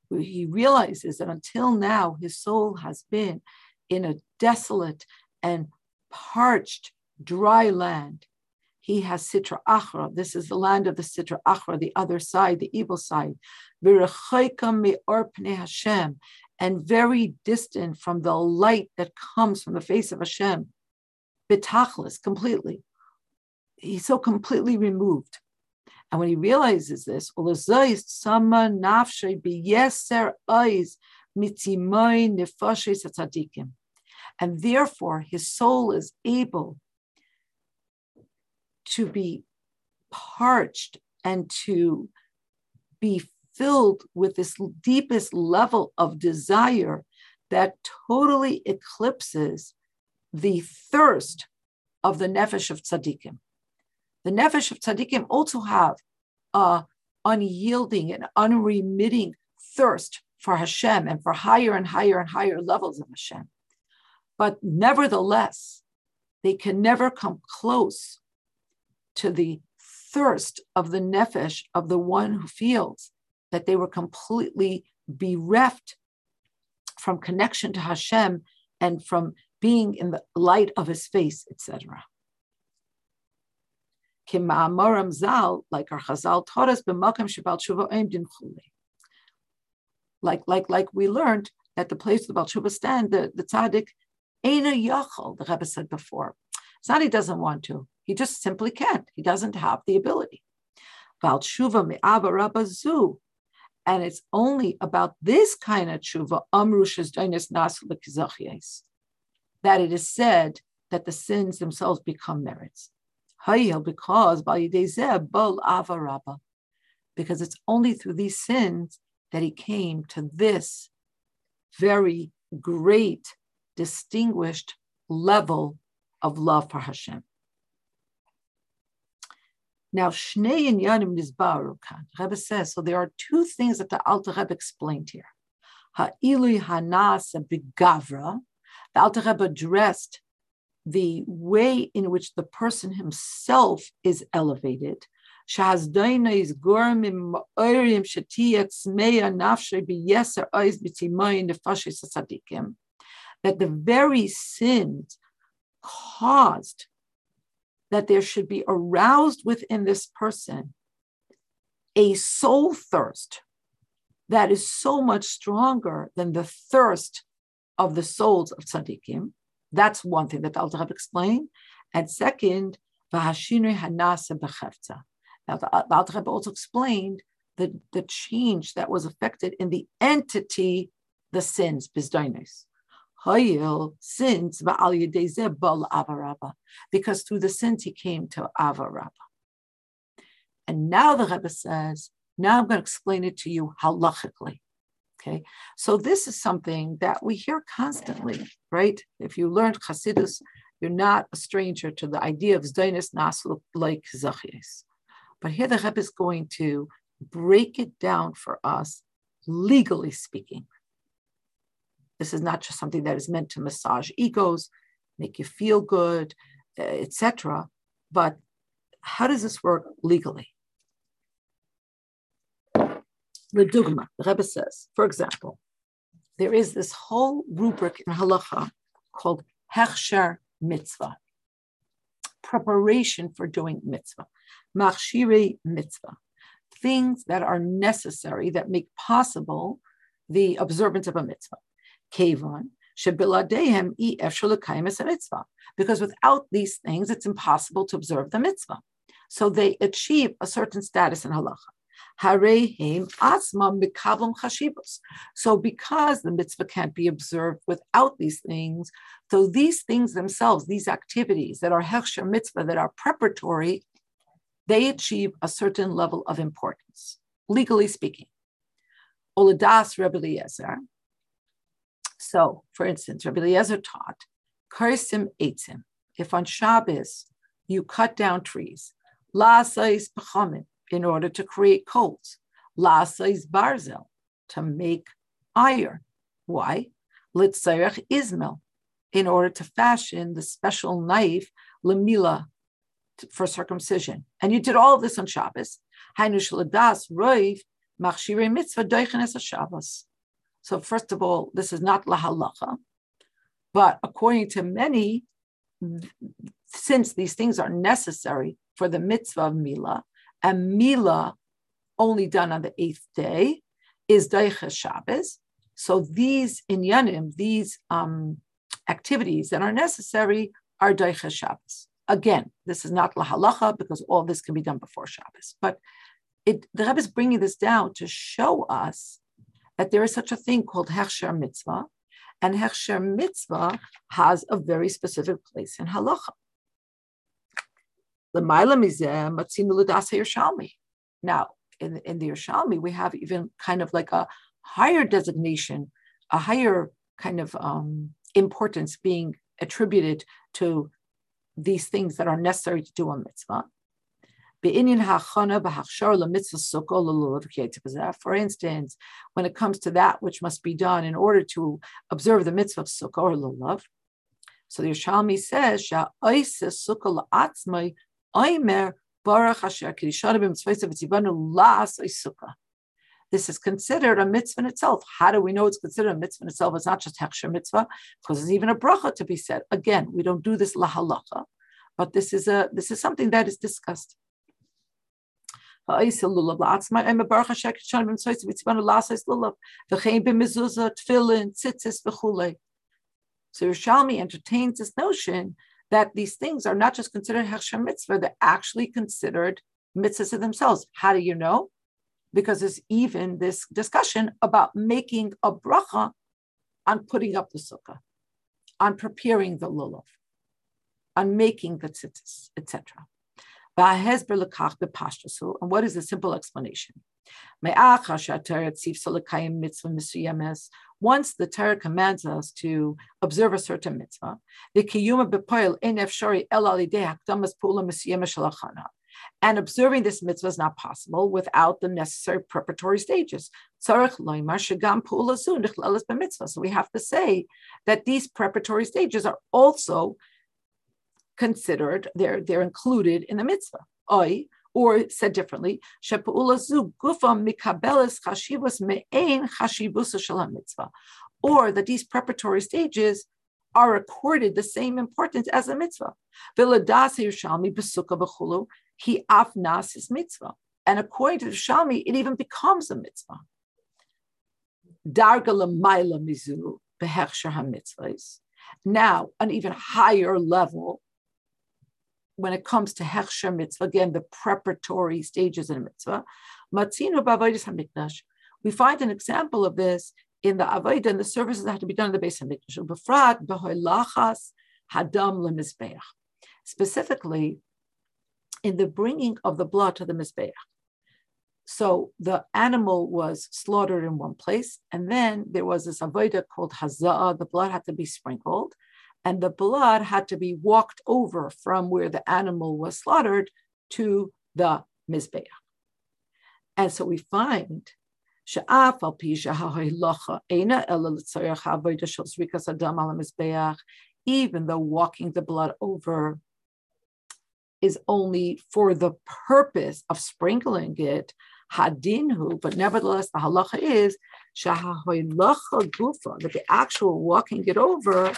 He realizes that until now his soul has been in a desolate and parched, dry land. He has Sitra Achra. This is the land of the Sitra Achra, the other side, the evil side and very distant from the light that comes from the face of Hashem. Bitachlis, completely. He's so completely removed. And when he realizes this, and therefore his soul is able to be parched and to be filled with this deepest level of desire that totally eclipses the thirst of the nefesh of tzaddikim. The nefesh of tzaddikim also have a unyielding and unremitting thirst for Hashem and for higher and higher and higher levels of Hashem. But nevertheless, they can never come close to the thirst of the nefesh of the one who feels that they were completely bereft from connection to Hashem and from being in the light of his face, etc. Like our Chazal taught us, like, like, like we learned that the place the Balshuva stand, the, the tzaddik, Eina Yachal, the Rebbe said before. It's not he doesn't want to, he just simply can't. He doesn't have the ability. Balshuva me'aba rabbazu, and it's only about this kind of tshuva, amrushas dainis nas that it is said that the sins themselves become merits. Because because it's only through these sins that he came to this very great, distinguished level of love for Hashem. Now, Shnei and Yanim Nizbaru kan. Rebbe says, so there are two things that the Alter Rebbe explained here. Ha'ilui hanasa begavra. The Alter Rebbe addressed the way in which the person himself is elevated. That the very sins caused that there should be aroused within this person a soul thirst that is so much stronger than the thirst of the souls of tzaddikim. That's one thing that the Alter explained. And second, v'hashinui hanasa b'chefta. Now, the, the Alter also explained the, the change that was affected in the entity, the sins, bizdainis. Sins avaraba, because through the sins he came to avaraba. And now the Rebbe says, now I'm going to explain it to you halachically. Okay, so this is something that we hear constantly, right? If you learned Chassidus, you're not a stranger to the idea of Zdainis Nasl like Zachyes. But here the Rebbe is going to break it down for us, legally speaking. This is not just something that is meant to massage egos, make you feel good, eh, etc. But how does this work legally? The dogma, the Rebbe says, for example, there is this whole rubric in halacha called hechsher mitzvah, preparation for doing mitzvah, machshire mitzvah, things that are necessary that make possible the observance of a mitzvah. Kevan, because without these things, it's impossible to observe the mitzvah. So they achieve a certain status in halacha. So because the mitzvah can't be observed without these things, so these things themselves, these activities that are hechsher mitzvah, that are preparatory, they achieve a certain level of importance, legally speaking. Oladas Rebbe so, for instance, Rabbi Eliezer taught, Karsim Eitzim, if on Shabbos you cut down trees, Lasais Pachamim, in order to create coals, Lasais Barzel, to make iron. Why? Litzerech izmel, in order to fashion the special knife, Lamila, for circumcision. And you did all of this on Shabbos. Hainush Ladas Roiv, Machshire Mitzvah Doichen Shabbos. So first of all, this is not lahalacha, but according to many, since these things are necessary for the mitzvah of Mila, and Mila only done on the eighth day is Daicha Shabbos. So these inyanim, these um, activities that are necessary are Daicha Shabbos. Again, this is not lahalacha because all this can be done before Shabbos. But it, the Rebbe is bringing this down to show us that there is such a thing called Hechsher Mitzvah, and Hechsher Mitzvah has a very specific place in Halacha. Now, in, in the Yerushalmi, we have even kind of like a higher designation, a higher kind of um, importance being attributed to these things that are necessary to do a mitzvah. For instance, when it comes to that which must be done in order to observe the mitzvah of sukkah or lulav, so the Yerushalmi says, sukkah oimer baruch asher. This is considered a mitzvah in itself. How do we know it's considered a mitzvah in itself? It's not just hechsher mitzvah, because there's even a bracha to be said. Again, we don't do this lahalacha, but this is a this is something that is discussed. So Yerushalmi entertains this notion that these things are not just considered Hechsher mitzvah, they're actually considered mitzvahs of themselves. How do you know? Because there's even this discussion about making a bracha on putting up the sukkah, on preparing the lulav, on making the tzitzis, etc. And what is the simple explanation? Once the Torah commands us to observe a certain mitzvah, and observing this mitzvah is not possible without the necessary preparatory stages. So we have to say that these preparatory stages are also considered, they're, they're included in the mitzvah. Oy, or said differently, or that these preparatory stages are accorded the same importance as a mitzvah. He afnas his mitzvah. And according to the it even becomes a mitzvah. Darga lamaila mizu behechsher ha-mitzvahs. Now, an even higher level when it comes to hechsher mitzvah, again, the preparatory stages in a mitzvah, matzinu b'avodas hamikdash. We find an example of this in the avodah and the services that had to be done in the Beis Hamikdash. Befrat b'hoilachas hadam lemizbeach. Specifically, in the bringing of the blood to the mizbeach. So the animal was slaughtered in one place, and then there was this avodah called hazah. The blood had to be sprinkled, and the blood had to be walked over from where the animal was slaughtered to the mizbeach. And so we find even though walking the blood over is only for the purpose of sprinkling it, hadinhu, but nevertheless the halacha is that the actual walking it over,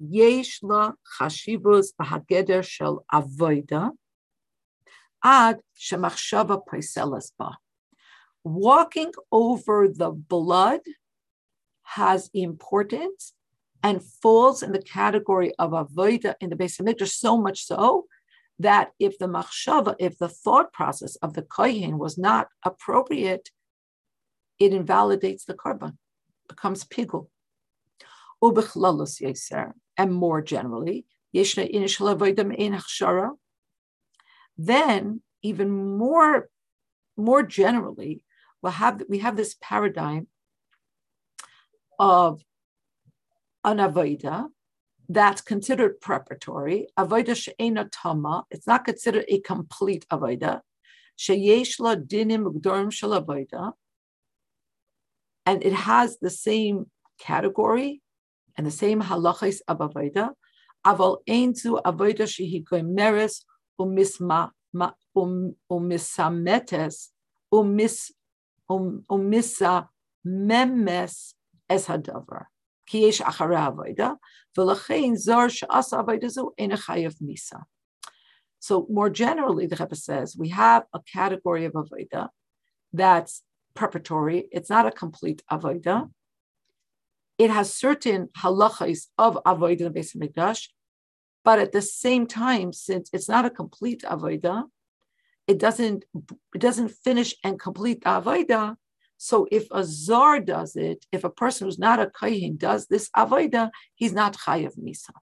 la chashivus b'hageder shel avoida, ad paiselas ba. Walking over the blood has importance and falls in the category of avoida in the Beis Hamikdash so much so that if the machshava, if the thought process of the kohen was not appropriate, it invalidates the korban, becomes pigul. And more generally, then even more, more generally, we'll have, we have this paradigm of an avodah that's considered preparatory. Avodah she'ena tama. It's not considered a complete avodah. Sheyesh la dinim ugdorim shel. And it has the same category and the same halachis of avodah. Aval einzu avodah shehi goimeres umisma um, umisametes umis um, umisa memes es hadavar. So more generally, the Rebbe says we have a category of avodah that's preparatory. It's not a complete avodah. It has certain halachas of avodah in the Mikdash, but at the same time, since it's not a complete avodah, it doesn't it doesn't finish and complete the avodah so if a zar does it, if a person who's not a kohen does this avodah, he's not chayav misa.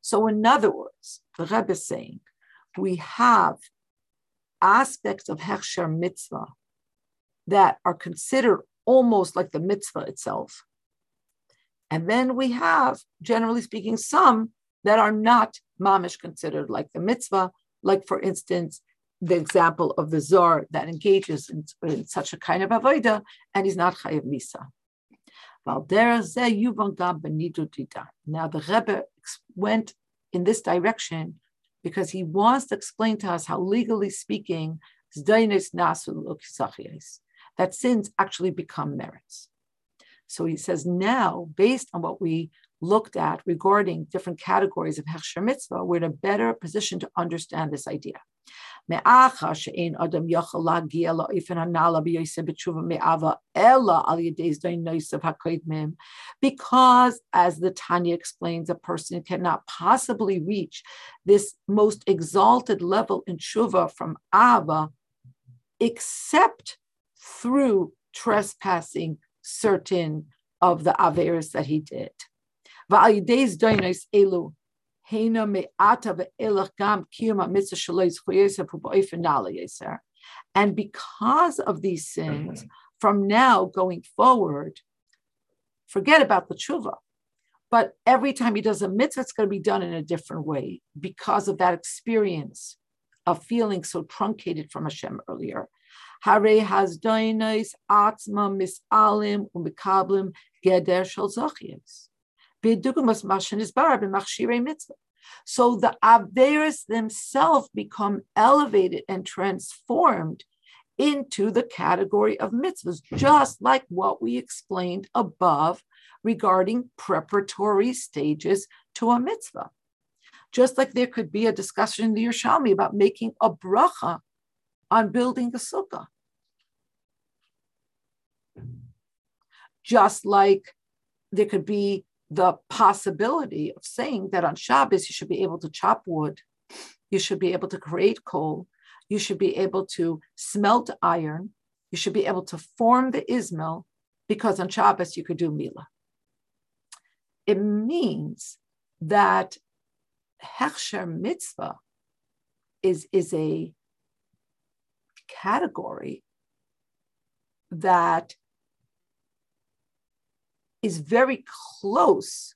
So in other words, the Rebbe is saying we have aspects of hechsher mitzvah that are considered almost like the mitzvah itself. And then we have, generally speaking, some that are not mamish considered like the mitzvah, like for instance, the example of the Zor that engages in, in such a kind of avodah, and he's not chayav misa. Now the Rebbe went in this direction because he wants to explain to us how, legally speaking, that sins actually become merits. So he says now, based on what we looked at regarding different categories of Hechsher Mitzvah, we're in a better position to understand this idea. Because as the Tanya explains, a person cannot possibly reach this most exalted level in tshuva from Ava except through trespassing certain of the Averis that he did. And because of these sins, mm-hmm. from now going forward, forget about the tshuva. But every time he does a mitzvah, it's going to be done in a different way because of that experience of feeling so truncated from Hashem earlier. Hare has doinos atzma misalim umikablim geder shel so the Averis themselves become elevated and transformed into the category of mitzvahs, just like what we explained above regarding preparatory stages to a mitzvah. Just like there could be a discussion in the Yerushalmi about making a bracha on building a sukkah. Just like there could be the possibility of saying that on Shabbos you should be able to chop wood, you should be able to create coal, you should be able to smelt iron, you should be able to form the ismel, because on Shabbos you could do mila. It means that hechsher mitzvah is, is a category that is very close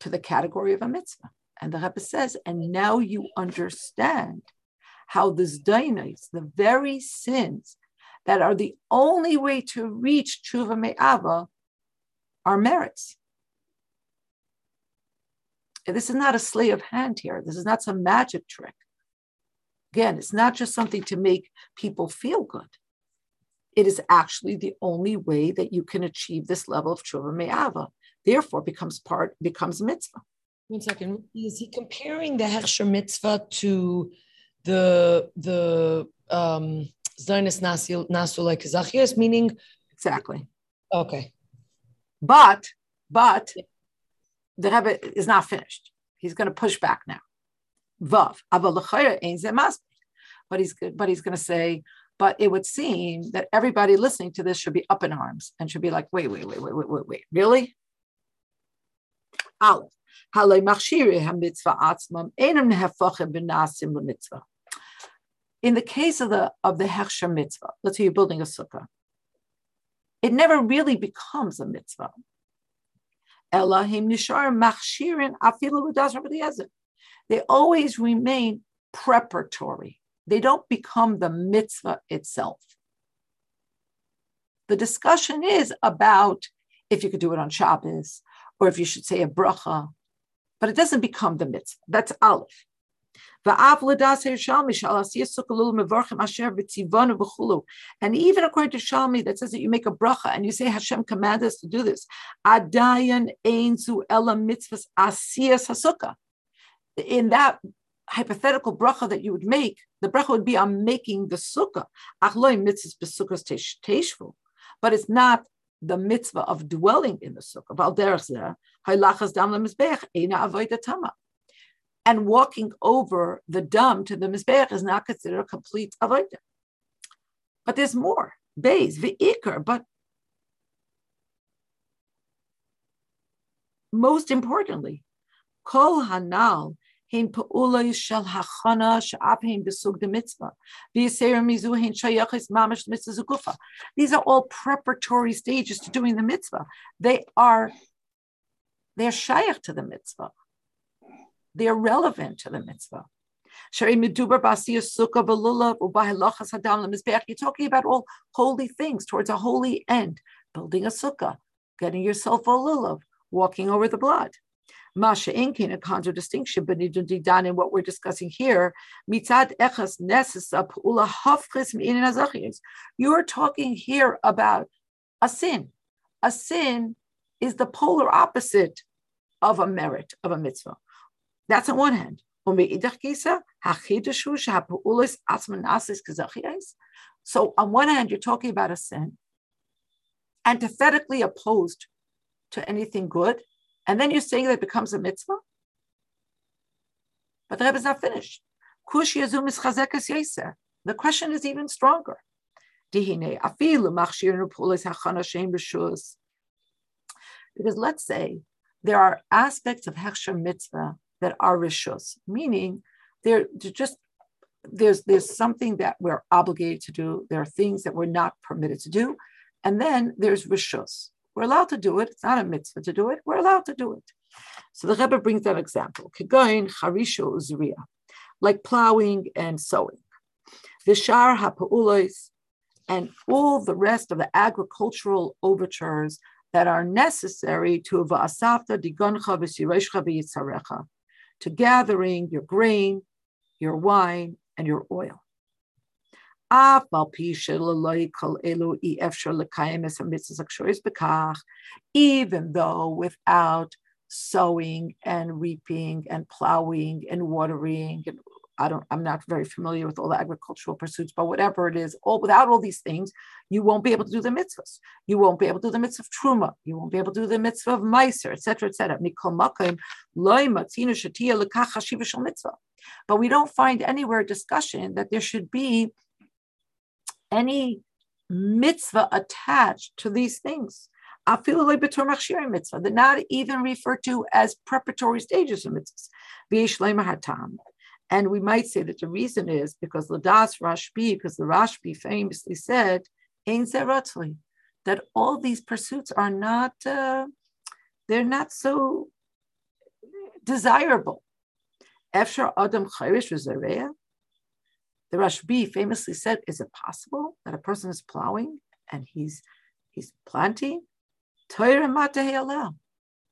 to the category of a mitzvah. And the Rebbe says, and now you understand how the zdainis, the very sins that are the only way to reach tshuva me'ava, are merits. This is not a sleight of hand here. This is not some magic trick. Again, it's not just something to make people feel good. It is actually the only way that you can achieve this level of tshuva me'ava. Therefore, becomes part becomes mitzvah. One second. Is he comparing the hechsher mitzvah to the the um Zionis Nasu Nasu like Zachias, meaning exactly. Okay. But but the Rebbe is not finished. He's going to push back now. Vav. But he's but he's going to say, but it would seem that everybody listening to this should be up in arms and should be like, wait, wait, wait, wait, wait, wait, wait, really? Aleph. In the case of the of the Hechsher mitzvah, let's say you're building a sukkah, it never really becomes a mitzvah. They always remain preparatory. They don't become the mitzvah itself. The discussion is about if you could do it on Shabbos or if you should say a bracha but it doesn't become the mitzvah. That's Aleph. And even according to Shalmi, that says that you make a bracha and you say Hashem commanded us to do this. In that hypothetical bracha that you would make, the bracha would be on making the sukkah. But it's not the mitzvah of dwelling in the sukkah and walking over the dam to the Mizbeach is not considered a complete avodah. But there's more. Bays, ve'ikr, but most importantly, kol hanal hein pa'ulay shel hachana she'ap hein besug de mitzvah, v'yiseir mizu hein shayachis mamash mitzvah zugufa. These are all preparatory stages to doing the mitzvah. They are, they're shayach to the mitzvah. They're relevant to the mitzvah. You're talking about all holy things towards a holy end. Building a sukkah, getting yourself a lulav, walking over the blood. Masha Inkin, a but in what we're discussing here. You're talking here about a sin. A sin is the polar opposite of a merit of a mitzvah. That's on one hand. So on one hand, you're talking about a sin, antithetically opposed to anything good, and then you're saying that it becomes a mitzvah? But the Rebbe is not finished. The question is even stronger. Because let's say there are aspects of Hechsher mitzvah that are rishus, meaning they're, they're just there's there's something that we're obligated to do. There are things that we're not permitted to do, and then there's rishus. We're allowed to do it. It's not a mitzvah to do it. We're allowed to do it. So the Rebbe brings that example. Kegoin charisho uzriya, like plowing and sowing. Vishar ha'pa'ulos, and all the rest of the agricultural overtures that are necessary to va'asafta digoncha v'sireshcha v'yitzarecha, to gathering your grain, your wine, and your oil. even though without sowing and reaping and plowing and watering and I don't, I'm not very familiar with all the agricultural pursuits, but whatever it is, all without all these things, you won't be able to do the mitzvahs. You won't be able to do the mitzvah of truma. You won't be able to do the mitzvah of meiser, etc., etc. But we don't find anywhere discussion that there should be any mitzvah attached to these things. They're not even referred to as preparatory stages of mitzvahs. And we might say that the reason is because Ladas Rashbi, because the Rashbi famously said, Ein that all these pursuits are not, uh, they're not so desirable. Efshar Adam Chayrish The Rashbi famously said, is it possible that a person is plowing and he's he's planting?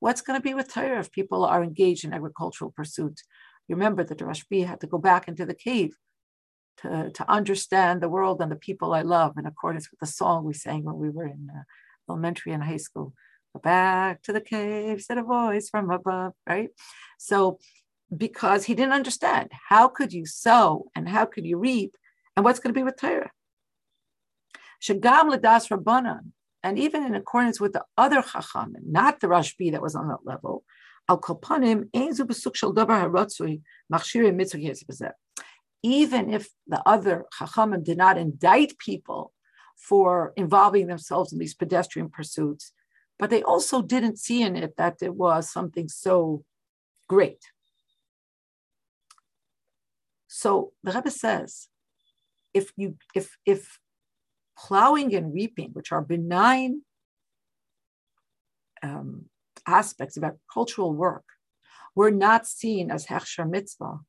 What's going to be with Torah if people are engaged in agricultural pursuits? You remember that the Rashbi had to go back into the cave to, to understand the world and the people I love in accordance with the song we sang when we were in uh, elementary and high school. Go back to the cave, said a voice from above, right? So, because he didn't understand how could you sow and how could you reap and what's going to be with Torah. Shagam Ladas Rabbanan, and even in accordance with the other Chacham, not the Rashbi that was on that level, even if the other Chachamim did not indict people for involving themselves in these pedestrian pursuits, but they also didn't see in it that it was something so great. So the Rebbe says, if you if if plowing and reaping, which are benign um, aspects of our cultural work were not seen as hechsher mitzvah,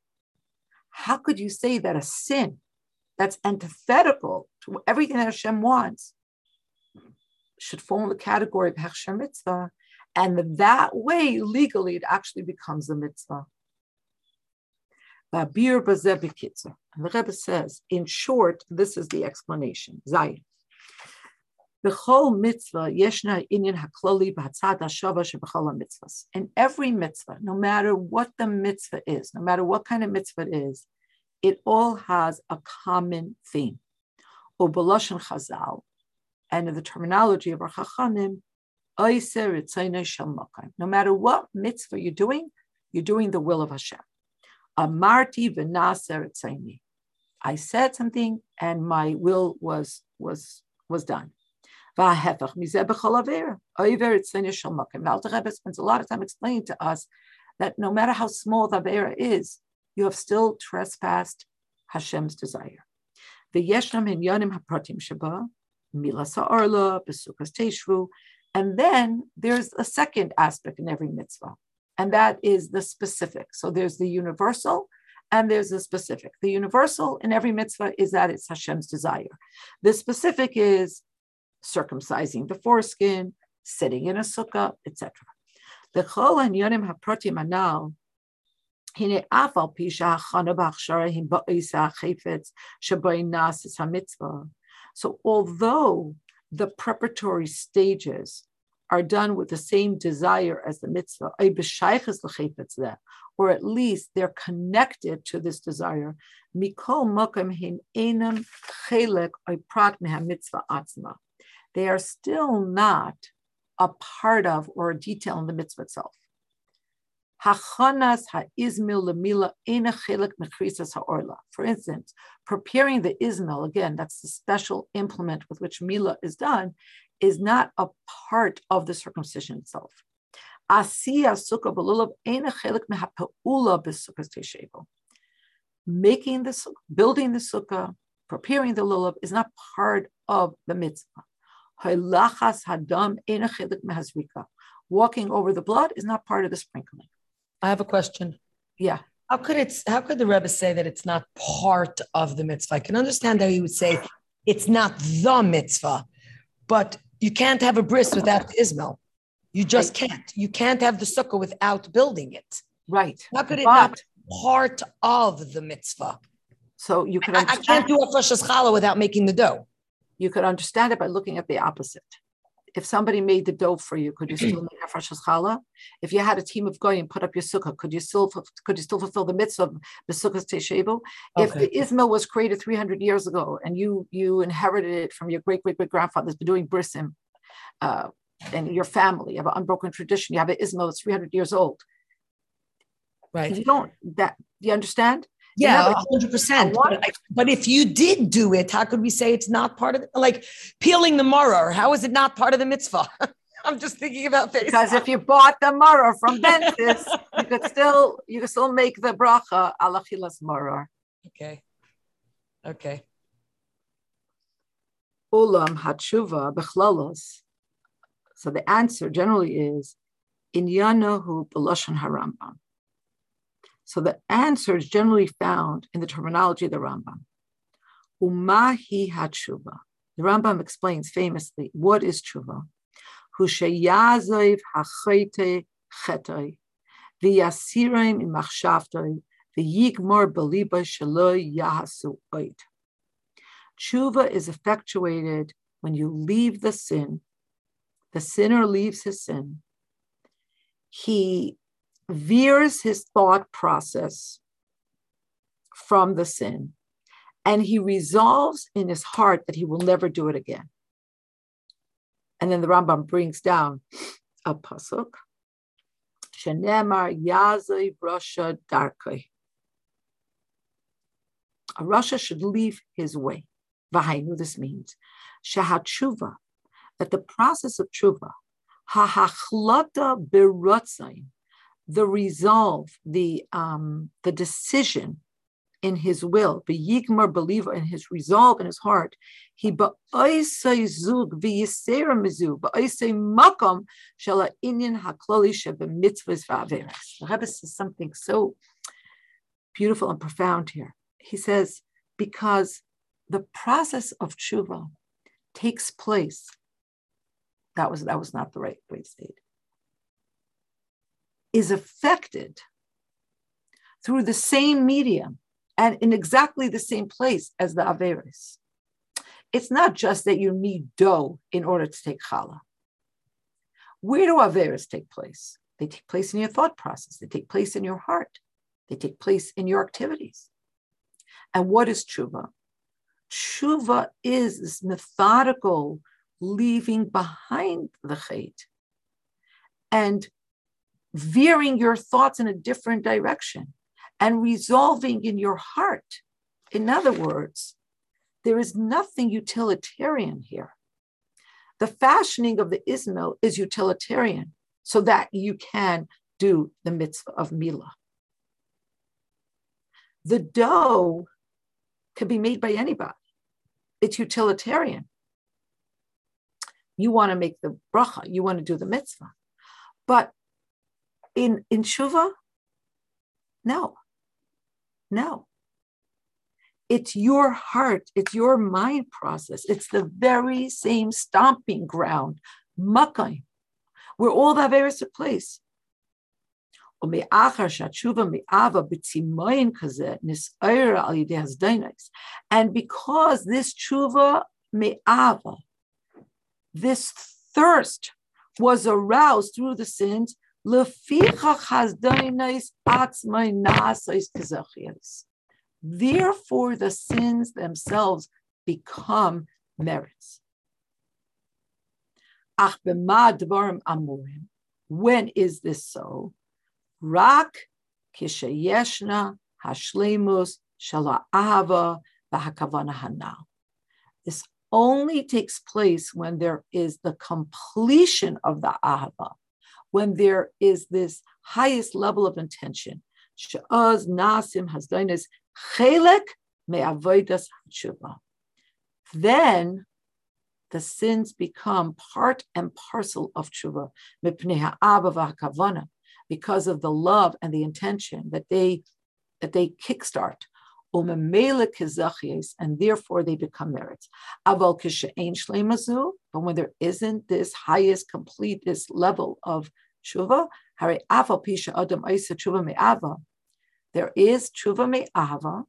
how could you say that a sin that's antithetical to everything that Hashem wants should fall in the category of hechsher mitzvah, and that way legally it actually becomes a mitzvah? And the Rebbe says, in short, this is the explanation. Zayin. B'chol mitzvah yeshna inyan hakloli b'hatzad hashava sheb'chol mitzvahs. In every mitzvah, no matter what the mitzvah is, no matter what kind of mitzvah it is, it all has a common theme. Ubeloshen chazal, and in the terminology of our chachamim, no matter what mitzvah you're doing, you're doing the will of Hashem. Amarti v'naser I said something and my will was was was done. Now, the Rebbe spends a lot of time explaining to us that no matter how small the avera is, you have still trespassed Hashem's desire. V'yeshnam hinyanim hapratim sheba, milas ha'orla, besukas teshvu. And then there's a second aspect in every mitzvah, and that is the specific. So there's the universal and there's the specific. The universal in every mitzvah is that it's Hashem's desire. The specific is circumcising the foreskin, sitting in a sukkah, etc. So although the preparatory stages are done with the same desire as the mitzvah, or at least they're connected to this desire. Mikol mokem hin enam chelek mitzvah atzma they are still not a part of or a detail in the mitzvah itself. For instance, preparing the izmil, again, that's the special implement with which mila is done, is not a part of the circumcision itself. Sukkah. Making the building the sukkah, preparing the lulav is not part of the mitzvah. Walking over the blood is not part of the sprinkling. I have a question. Yeah. How could it? How could the Rebbe say that it's not part of the mitzvah? I can understand how he would say it's not the mitzvah, but you can't have a bris without the izmel. You just right. can't. You can't have the sukkah without building it. Right. How could it but, not part of the mitzvah? So you can. I, I can't do a fresh challah without making the dough. You could understand it by looking at the opposite. If somebody made the dough for you, could you still make a fresh challah? If you had a team of goyim put up your sukkah, could you still could you still fulfill the mitzvah of the sukkah's teshevu? If Okay. the izmel was created 300 years ago and you you inherited it from your great great great grandfathers been doing brisim, uh, and your family have an unbroken tradition, you have an izmel that's 300 years old. Right. You don't that you understand? Yeah, hundred percent. But, if you did do it, how could we say it's not part of it? Like peeling the maror, how is it not part of the mitzvah? [LAUGHS] I'm just thinking about this. Because if you bought the maror from dentist, you could still you could still make the bracha alachilas maror. okay, okay, Ulam hatshuva bechlalos. So the answer generally is in inyanahu b'lashon harambam. So the answer is generally found in the terminology of the Rambam. Umahi hatshuva. The Rambam explains famously what is tshuva. Hushayazev hachayte chetay v'yasiraim imachshavtay v'yigmor beliba shelo yahasu oid. Tshuva is effectuated when you leave the sin. The sinner leaves his sin. He veers his thought process from the sin and he resolves in his heart that he will never do it again. And then the Rambam brings down a pasuk. Shenemar Yazai Rasha Darkai. A Rasha should leave his way. Vahainu, this means shahatshuva, that the process of tshuva, hahachlata birotzain, the resolve, the um, the decision in his will, b'yigmar believer in his resolve in his heart, he ba'oisei zug v'yisera mizu ba'oisei makom shala inyan hakloli shebemitzvahs v'averes. The Rebbe says something so beautiful and profound here. He says because the process of tshuva takes place. That was that was not the right way to say it. Is affected through the same medium and in exactly the same place as the Averis. It's not just that you need dough in order to take challah. Where do Averis take place? They take place in your thought process, they take place in your heart, they take place in your activities. And what is tshuva? Tshuva is this methodical leaving behind the chait and veering your thoughts in a different direction and resolving in your heart. In other words, there is nothing utilitarian here. The fashioning of the izmel is utilitarian so that you can do the mitzvah of Milah. The dough can be made by anybody. It's utilitarian. You want to make the bracha, you want to do the mitzvah. But in, in Shuva, no, no. It's your heart, it's your mind process. It's the very same stomping ground, makai, where all the Averis took place. And because this tshuva me'ava, this thirst was aroused through the sins, therefore the sins themselves become merits. When is this so? Rak kishayeshna hashlemus shala ahava. This only takes place when there is the completion of the ahava, when there is this highest level of intention. Sha'az nasim hasdainis chelek me'avodas tshuva. Then the sins become part and parcel of tshuva, mipnei because of the love and the intention that they that they kickstart. And therefore they become merits. But when there isn't this highest, complete, this level of tshuva, there is tshuva me'ava,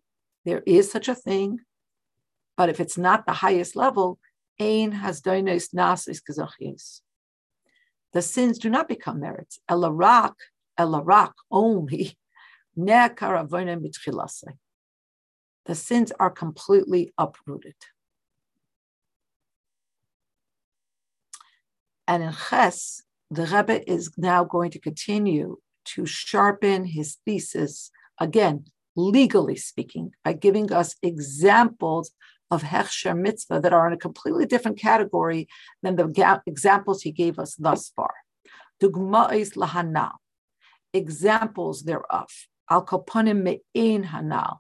There is such a thing, but if it's not the highest level, Ein has nasis kazachis. The sins do not become merits. Elarak, elarak only. The sins are completely uprooted. And in Ches, the Rebbe is now going to continue to sharpen his thesis, again, legally speaking, by giving us examples of Hechsher mitzvah that are in a completely different category than the ga- examples he gave us thus far. Dugma'is lahanal, examples thereof. Al kaponim me'in hanal,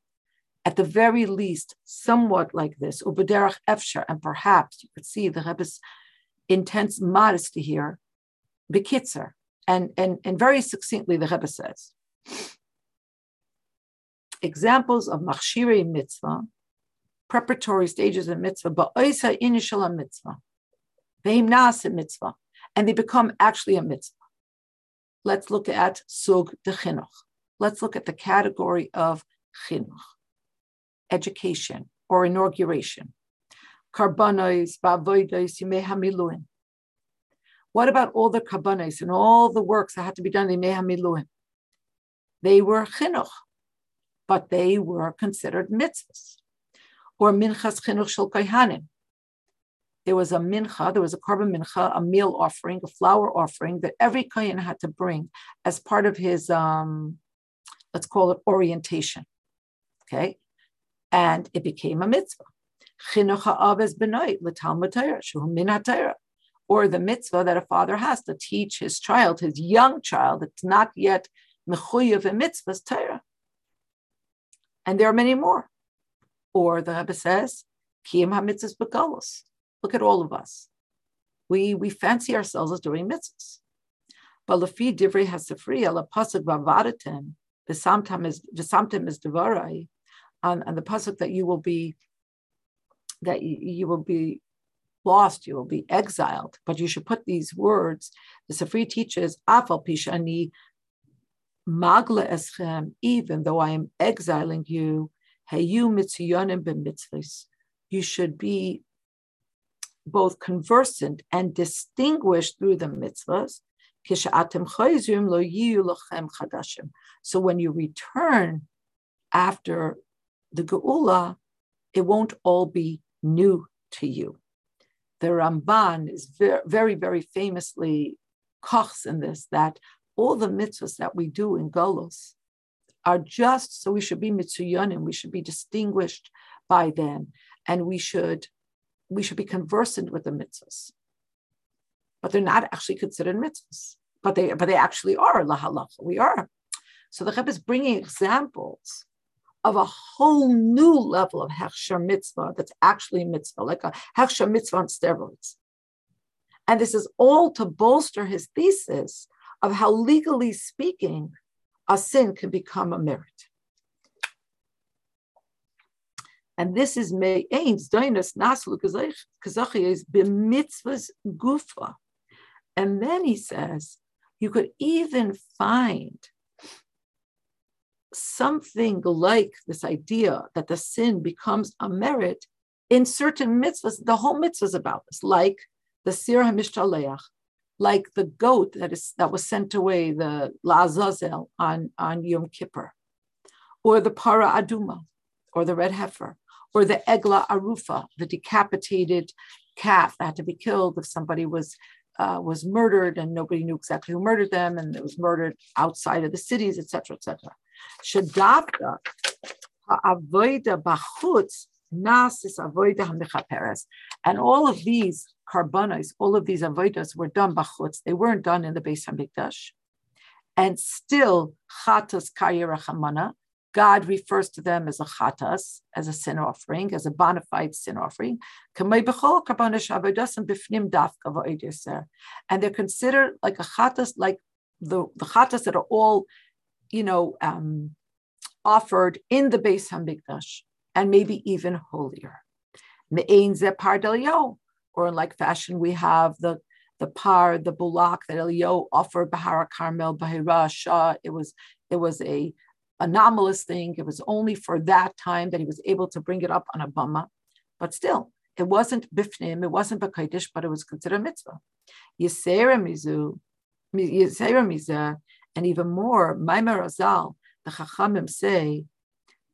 at the very least, somewhat like this, ubaderach efsher, and perhaps you could see the Rebbe's intense modesty here, bekitzer, and, and, and very succinctly the Rebbe says, examples of machshiri mitzvah, preparatory stages of mitzvah, ba'oisa initial mitzvah, ve'im nasa mitzvah, and they become actually a mitzvah. Let's look at sug de chinuch. Let's look at the category of chinuch, education or inauguration. Karbanos, ba'avodos, yimei hamiluin. What about all the karbanos and all the works that had to be done in Mehamiluim? They were chinuch, but they were considered mitzvahs. Or minchas chinuch shel kohanim. There was a mincha, there was a korban mincha, a meal offering, a flour offering that every kohen had to bring as part of his, um, let's call it orientation. Okay, and it became a mitzvah. Chinuch l'talmud min or the mitzvah that a father has to teach his child, his young child, that's not yet mechuyev and mitzvahs Torah. And there are many more. Or the Rebbe says, kiyim ha-mitzvahs. Look at all of us. We, we fancy ourselves as doing mitzvahs. But lefi divrei hasifri ala pasuk is v'samtam is devarai, on, on the pasuk that you will be that you, you will be lost, you will be exiled. But you should put these words. The Sifri teaches, Afal Pishani Magla Eschem, even though I am exiling you, Heyu b'mitzvahs. You should be both conversant and distinguished through the mitzvahs. So when you return after the Geula, it won't all be new to you the Ramban is very, very, very famously kochs in this that all the mitzvahs that we do in Golos are just so we should be mitzuyonim, we should be distinguished by them, and we should we should be conversant with the mitzvahs. But they're not actually considered mitzvahs, but they but they actually are lahalacha. We are. So the Rebbe is bringing examples of a whole new level of Hechsher mitzvah that's actually mitzvah, like a Hechsher mitzvah on steroids. And this is all to bolster his thesis of how, legally speaking, a sin can become a merit. And this is Me'ain's Dainas Naslu is b'mitzvahs gufa. And then he says, you could even find something like this idea that the sin becomes a merit in certain mitzvahs. The whole mitzvah is about this, like the Sir HaMishtaleach, like the goat that is that was sent away, the Lazazel on, on Yom Kippur, or the Para Aduma, or the red heifer, or the Egla Arufa, the decapitated calf that had to be killed if somebody was uh, was murdered and nobody knew exactly who murdered them and it was murdered outside of the cities, etc., etc. Shadavka avoida bachutz nasis avoida hamichaperes. And all of these karbanos, all of these avoidas were done bachutz. They weren't done in the Beis Hamikdash. And still, chatas kayirachamana, God refers to them as a chatas, as a sin offering, as a bona fide sin offering. And they're considered like a chatas, like the, the chatas that are all you know, um, offered in the Beis Hamikdash, and maybe even holier. Me'ein ze or in like fashion, we have the the par, the bulak that Elio offered Bahara Carmel, Bahira Shah. It was it was a anomalous thing. It was only for that time that he was able to bring it up on a bama. But still, it wasn't bifnim, it wasn't bakaidish, but it was considered mitzvah. Yisera mizu, yisera mizah, and even more, Maimer Azal, the Chachamim say,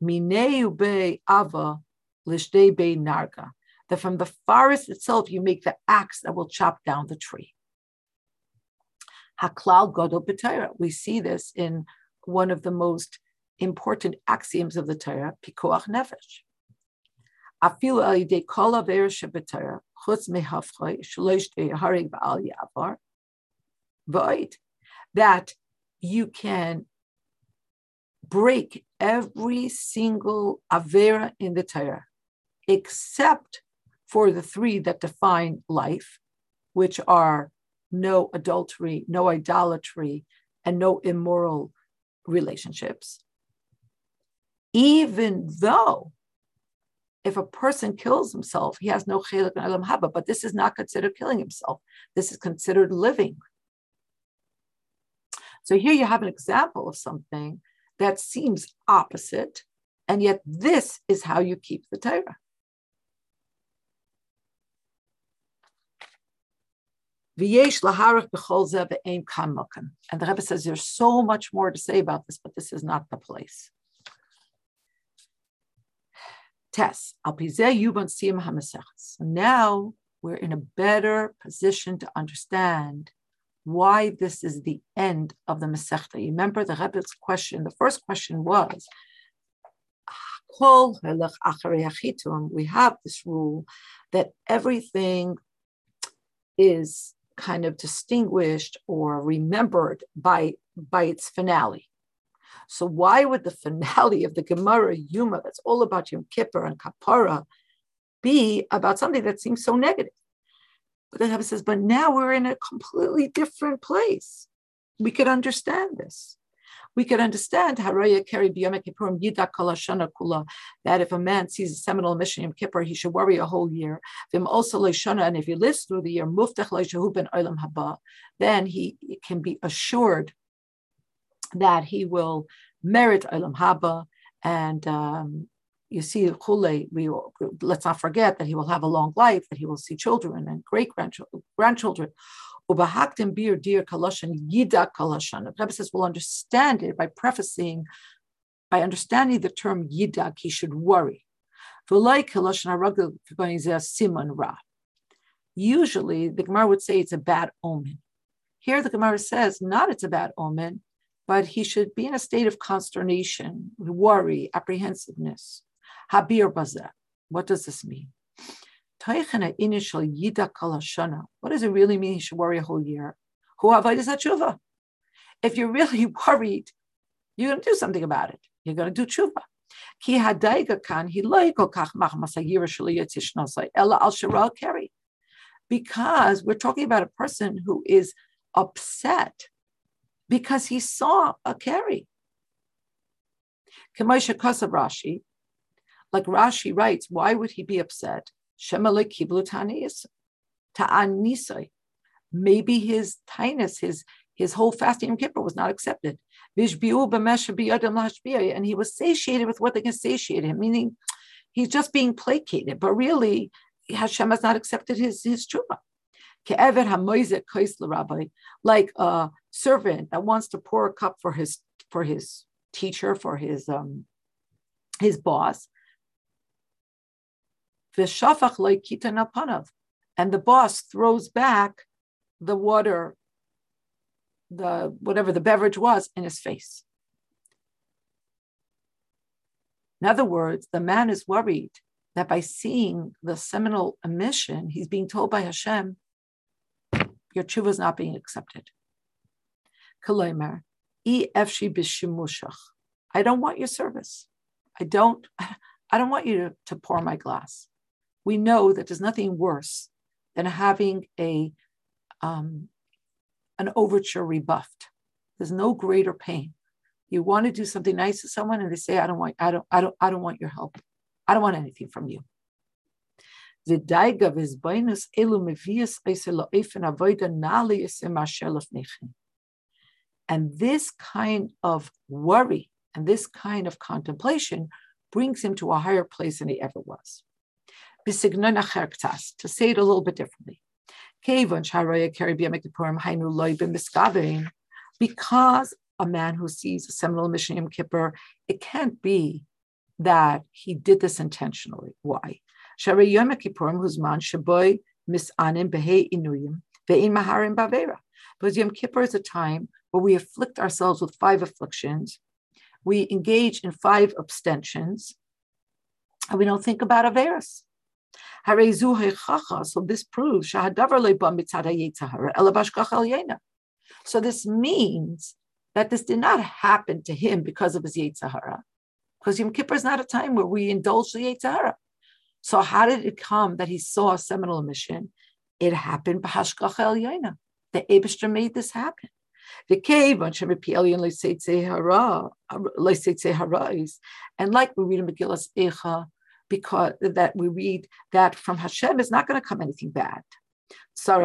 Mineu be ava lishdei be narga. That from the forest itself you make the axe that will chop down the tree. Haklal Godol B'Torah. We see this in one of the most important axioms of the Torah, Pikuach Nefesh. Afilu al yidei kol aver chutz harig ba'al yavar v'oid that you can break every single avera in the Torah except for the three that define life, which are no adultery, no idolatry, and no immoral relationships. Even though if a person kills himself, he has no chelik and elam haba, but this is not considered killing himself. This is considered living. So here you have an example of something that seems opposite, and yet this is how you keep the Torah. And the Rebbe says there's so much more to say about this, but this is not the place. Tess, Now we're in a better position to understand why this is the end of the Masechta. Remember the Rebbe's question, the first question was, we have this rule that everything is kind of distinguished or remembered by, by its finale. So why would the [LAUGHS] finale of the Gemara Yuma, that's all about Yom Kippur and Kapara, be about something that seems so negative? But the Rebbe says, but now we're in a completely different place. We could understand this. We could understand Haraya Keri Yidak Kula that if a man sees a seminal emission Yom Kippur, he should worry a whole year. Vim also Shana, and if he lives through the year, Muftach Ben Olam Haba, then he can be assured that he will merit Olam Haba and um, you see Chule, we let's not forget that he will have a long life, that he will see children and great grandchildren. Ubahaktim bir dear kalashan yida kalashan. The Rebbe says we'll understand it by prefacing, by understanding the term yidak, he should worry. Usually the Gemara would say it's a bad omen. Here the Gemara says not it's a bad omen, but he should be in a state of consternation, worry, apprehensiveness. Habir bazeh. What does this mean? What does it really mean he should worry a whole year? If you're really [LAUGHS] worried, you're going to do something about it. You're going to do tshuva. Because we're talking about a person who is upset because he saw a carry. Rashi, like Rashi writes, why would he be upset? Maybe his tinus, his his whole fasting and kippur was not accepted. And he was satiated with what they can satiate him, meaning he's just being placated, but really Hashem has not accepted his, his tshuva. Like a servant that wants to pour a cup for his for his teacher, for his um his boss, and the boss throws back the water, the whatever the beverage was, in his face. In other words, the man is worried that by seeing the seminal emission, he's being told by Hashem, your tshuva is not being accepted. I don't want your service. I don't, [LAUGHS] I don't want you to, to pour my glass we know that there's nothing worse than having a um, an overture rebuffed. There's no greater pain. You want to do something nice to someone, and they say, "I don't want, I don't, I don't, I don't want your help. I don't want anything from you." The daiga elu mevias avoida nali And this kind of worry And this kind of contemplation brings him to a higher place than he ever was. To say it a little bit differently. Because a man who sees a seminal emission Yom Kippur, it can't be that he did this intentionally. Why? Yom Kippurim huzman shaboy misanim behei inuyim ve'in maharim bavera. Because Yom Kippur is a time where we afflict ourselves with five afflictions, we engage in five abstentions, and we don't think about Averis. So this proves so this means that this did not happen to him because of his Yetzer Hara, because Yom Kippur is not a time where we indulge the Yetzer Hara. So how did it come that he saw a seminal emission? It happened b'hashgacha el The Abishter made this happen. And like we read in Megillas Echa, because that we read that from Hashem is not going to come anything bad. So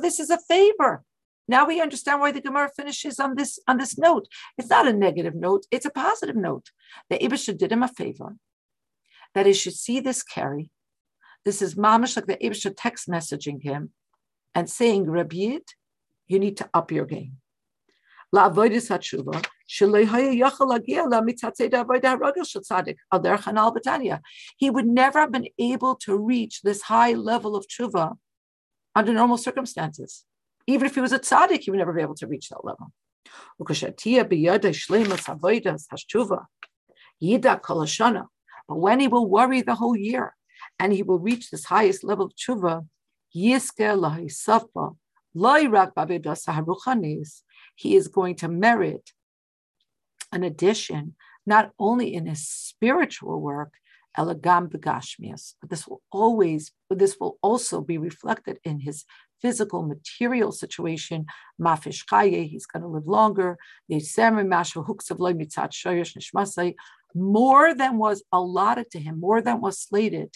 this is a favor. Now we understand why the Gemara finishes on this on this note. It's not a negative note; it's a positive note. The Ibisha did him a favor that he should see this carry. This is mamish like the Ibisha text messaging him and saying, Rabbi you need to up your game. La'avoidis hatshuva he would never have been able to reach this high level of tshuva under normal circumstances. Even if he was a tzaddik, he would never be able to reach that level. But when he will worry the whole year and he will reach this highest level of tshuva, he is going to merit an addition, not only in his spiritual work, elegam begashmias, but this will always, but this will also be reflected in his physical, material situation. Mafish chaye, he's going to live longer. More than was allotted to him, more than was slated,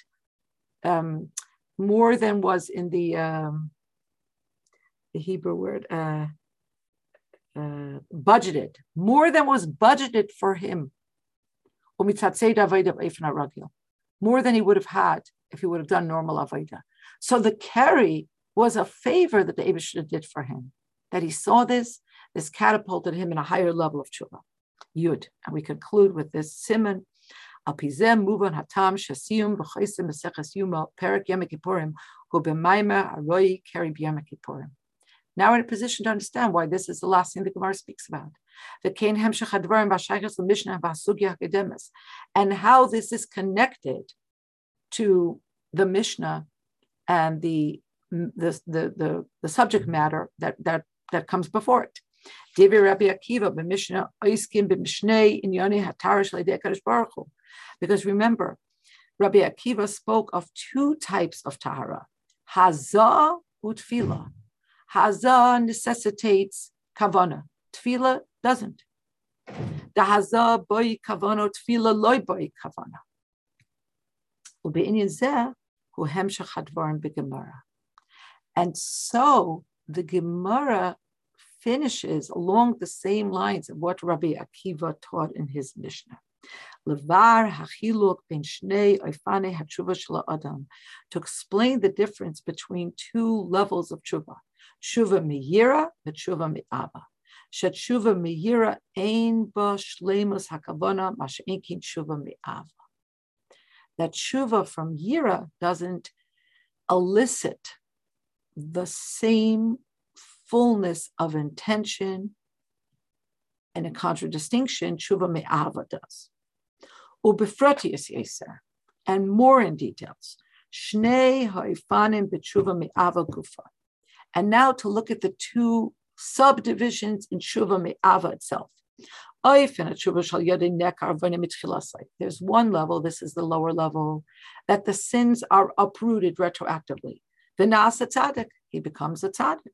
um, more than was in the um, the Hebrew word. Uh, uh, budgeted, more than was budgeted for him. More than he would have had if he would have done normal Avaida. So the carry was a favor that the Abishah did for him. That he saw this, this catapulted him in a higher level of tshuva. Yud. And we conclude with this simon. Alpizem muvan hatam yuma aroi keri. Now we're in a position to understand why this is the last thing the Gemara speaks about. The and how this is connected to the Mishnah and the the, the, the, the subject matter that, that, that comes before it. Because remember, Rabbi Akiva spoke of two types of tahara, hazah utfila. Hazah necessitates kavana. Tefillah doesn't. The hazah boy kavana, tefillah loy boy kavana. And so the Gemara finishes along the same lines of what Rabbi Akiva taught in his Mishnah. To explain the difference between two levels of tshuva. Shuva miyira, but shuva mi'aba. Shuva miyira ein ba shlemus hakavana mash'enkin shuva mi'ava. That shuva from yira doesn't elicit the same fullness of intention and a contradistinction shuva me'ava does. Ubefratius yeser, and more in details. Shnei haifanim b'tshuva me'ava gufa. And now to look at the two subdivisions in Shuva Me'ava itself. There's one level, this is the lower level, that the sins are uprooted retroactively. The Nasa Tzaddik, he becomes a Tzaddik.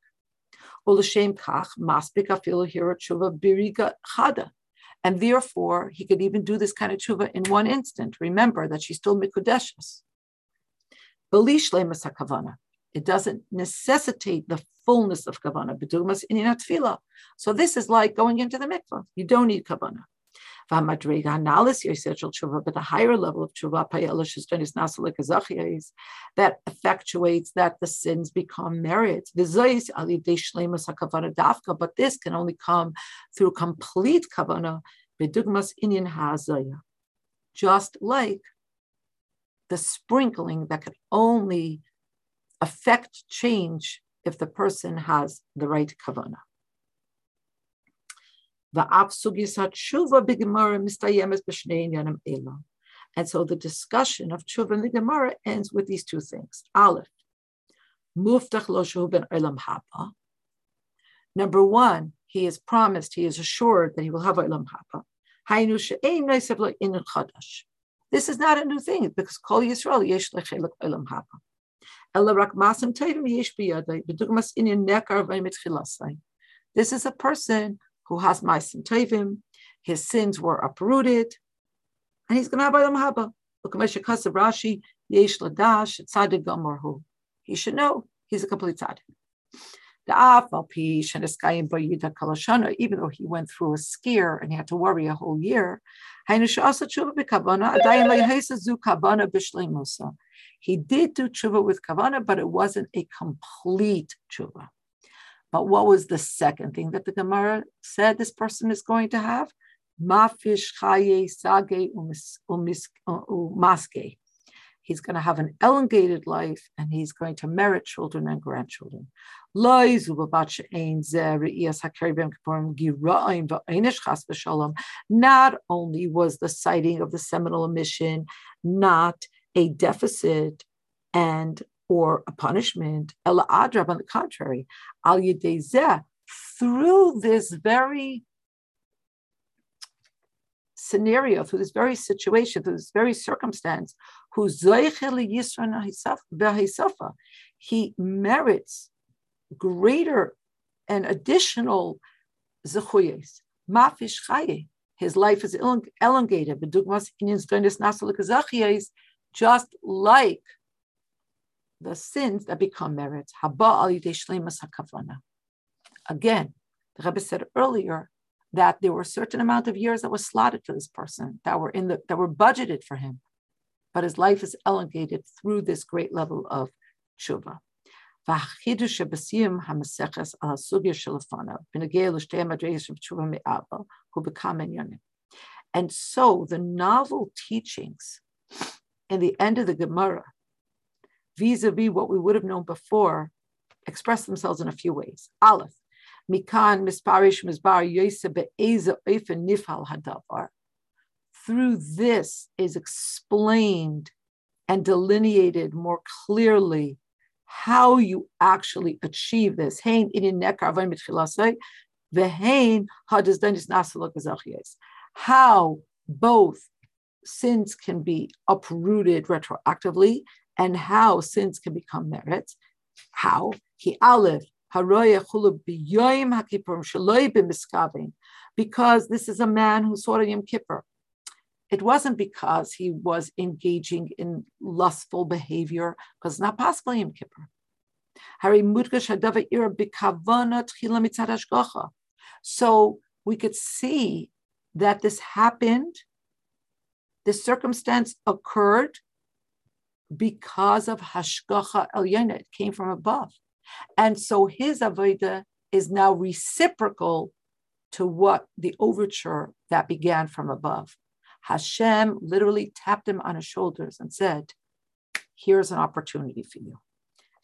And therefore, he could even do this kind of tshuva in one instant. Remember that she's still mikudeshes. It doesn't necessitate the fullness of kavana. B'dugmas inyan tefillah. So this is like going into the mikvah. You don't need kavana. But the higher level of tshuva that effectuates that the sins become merits. But this can only come through complete kavana. Just like the sprinkling that can only affect change if the person has the right kavana. And so the discussion of tshuva in the Gemara ends with these two things. Aleph. Number one, he is promised, he is assured that he will have olam haba. This is not a new thing because Kol Yisrael yesh lechelek olam haba. This is a person who has ma'asim tovim, his sins were uprooted, and he's going to have Olam Haba. Rashi, Yesh Ladash, Tzadik Gamorhu. He should know he's a complete tzaddik. Even though he went through a scare and he had to worry a whole year, he did do tshuva with kavana, but it wasn't a complete tshuva. But what was the second thing that the Gemara said this person is going to have? Mafish chaye sage uh, umaske. He's going to have an elongated life and he's going to merit children and grandchildren. Not only was the sighting of the seminal emission not a deficit and or a punishment. Ella adrab, on the contrary, al yedezeh, through this very scenario, through this very situation, through this very circumstance, who he merits greater and additional zechuyes. Mafish chaye. His life is elongated. Just like the sins that become merits. Again, the Rebbe said earlier that there were a certain amount of years that was slotted for this person that were in the that were budgeted for him, but his life is elongated through this great level of tshuva. And so the novel teachings in the end of the Gemara vis-a-vis what we would have known before, express themselves in a few ways. Aleph, mikan misparish misbar yosef be'eza oifen nifal hadavar. Through this is explained and delineated more clearly how you actually achieve this. How both sins can be uprooted retroactively and how sins can become merits. How? He aleph because this is a man who saw Yom Kippur. It wasn't because he was engaging in lustful behavior, because it's not possible Yom Kippur. So we could see that this happened, this circumstance occurred because of hashgacha elyena. It came from above. And so his avodah is now reciprocal to what the overture that began from above. Hashem literally tapped him on his shoulders and said, Here's an opportunity for you.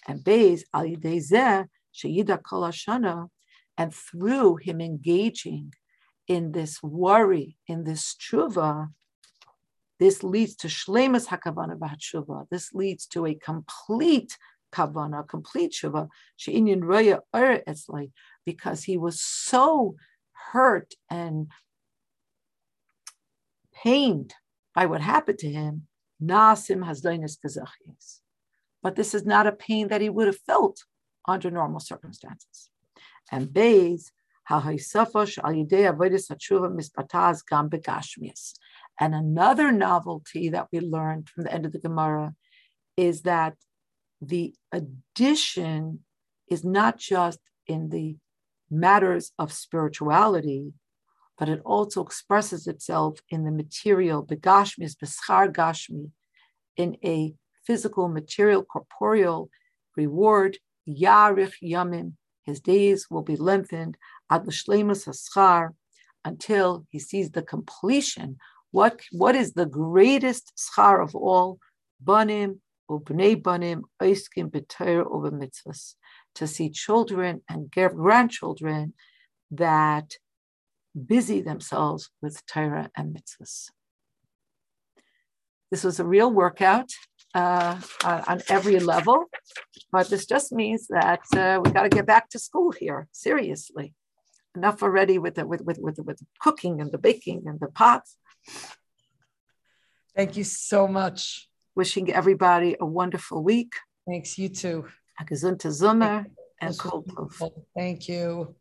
And Beis al Sheyida Kol Hashana, and through him engaging in this worry, in this tshuva, this leads to shlemas hakavana b'hatshuva. This leads to a complete kavana, a complete tshuva. She'inyan roya er because he was so hurt and pained by what happened to him. Nasim hasdainis kazachis. But this is not a pain that he would have felt under normal circumstances. And Beis, al yidei avodas hatshuva mispataz gam begashmias. And another novelty that we learned from the end of the Gemara is that the addition is not just in the matters of spirituality, but it also expresses itself in the material, begashmis, beschar gashmi, in a physical, material, corporeal reward, yarich yamim, his days will be lengthened, ad l'shlemus haschar, until he sees the completion. What, what is the greatest schar of all? Banim, ubnei banim, oiskim b'teir over mitzvahs. To see children and grandchildren that busy themselves with Torah and mitzvahs. This was a real workout uh, on every level, but this just means that uh, we got to get back to school here, seriously. Enough already with the, with, with, with, with the cooking and the baking and the pots. Thank you so much. Wishing everybody a wonderful week. Thanks, you too. A Sommer and Thank you.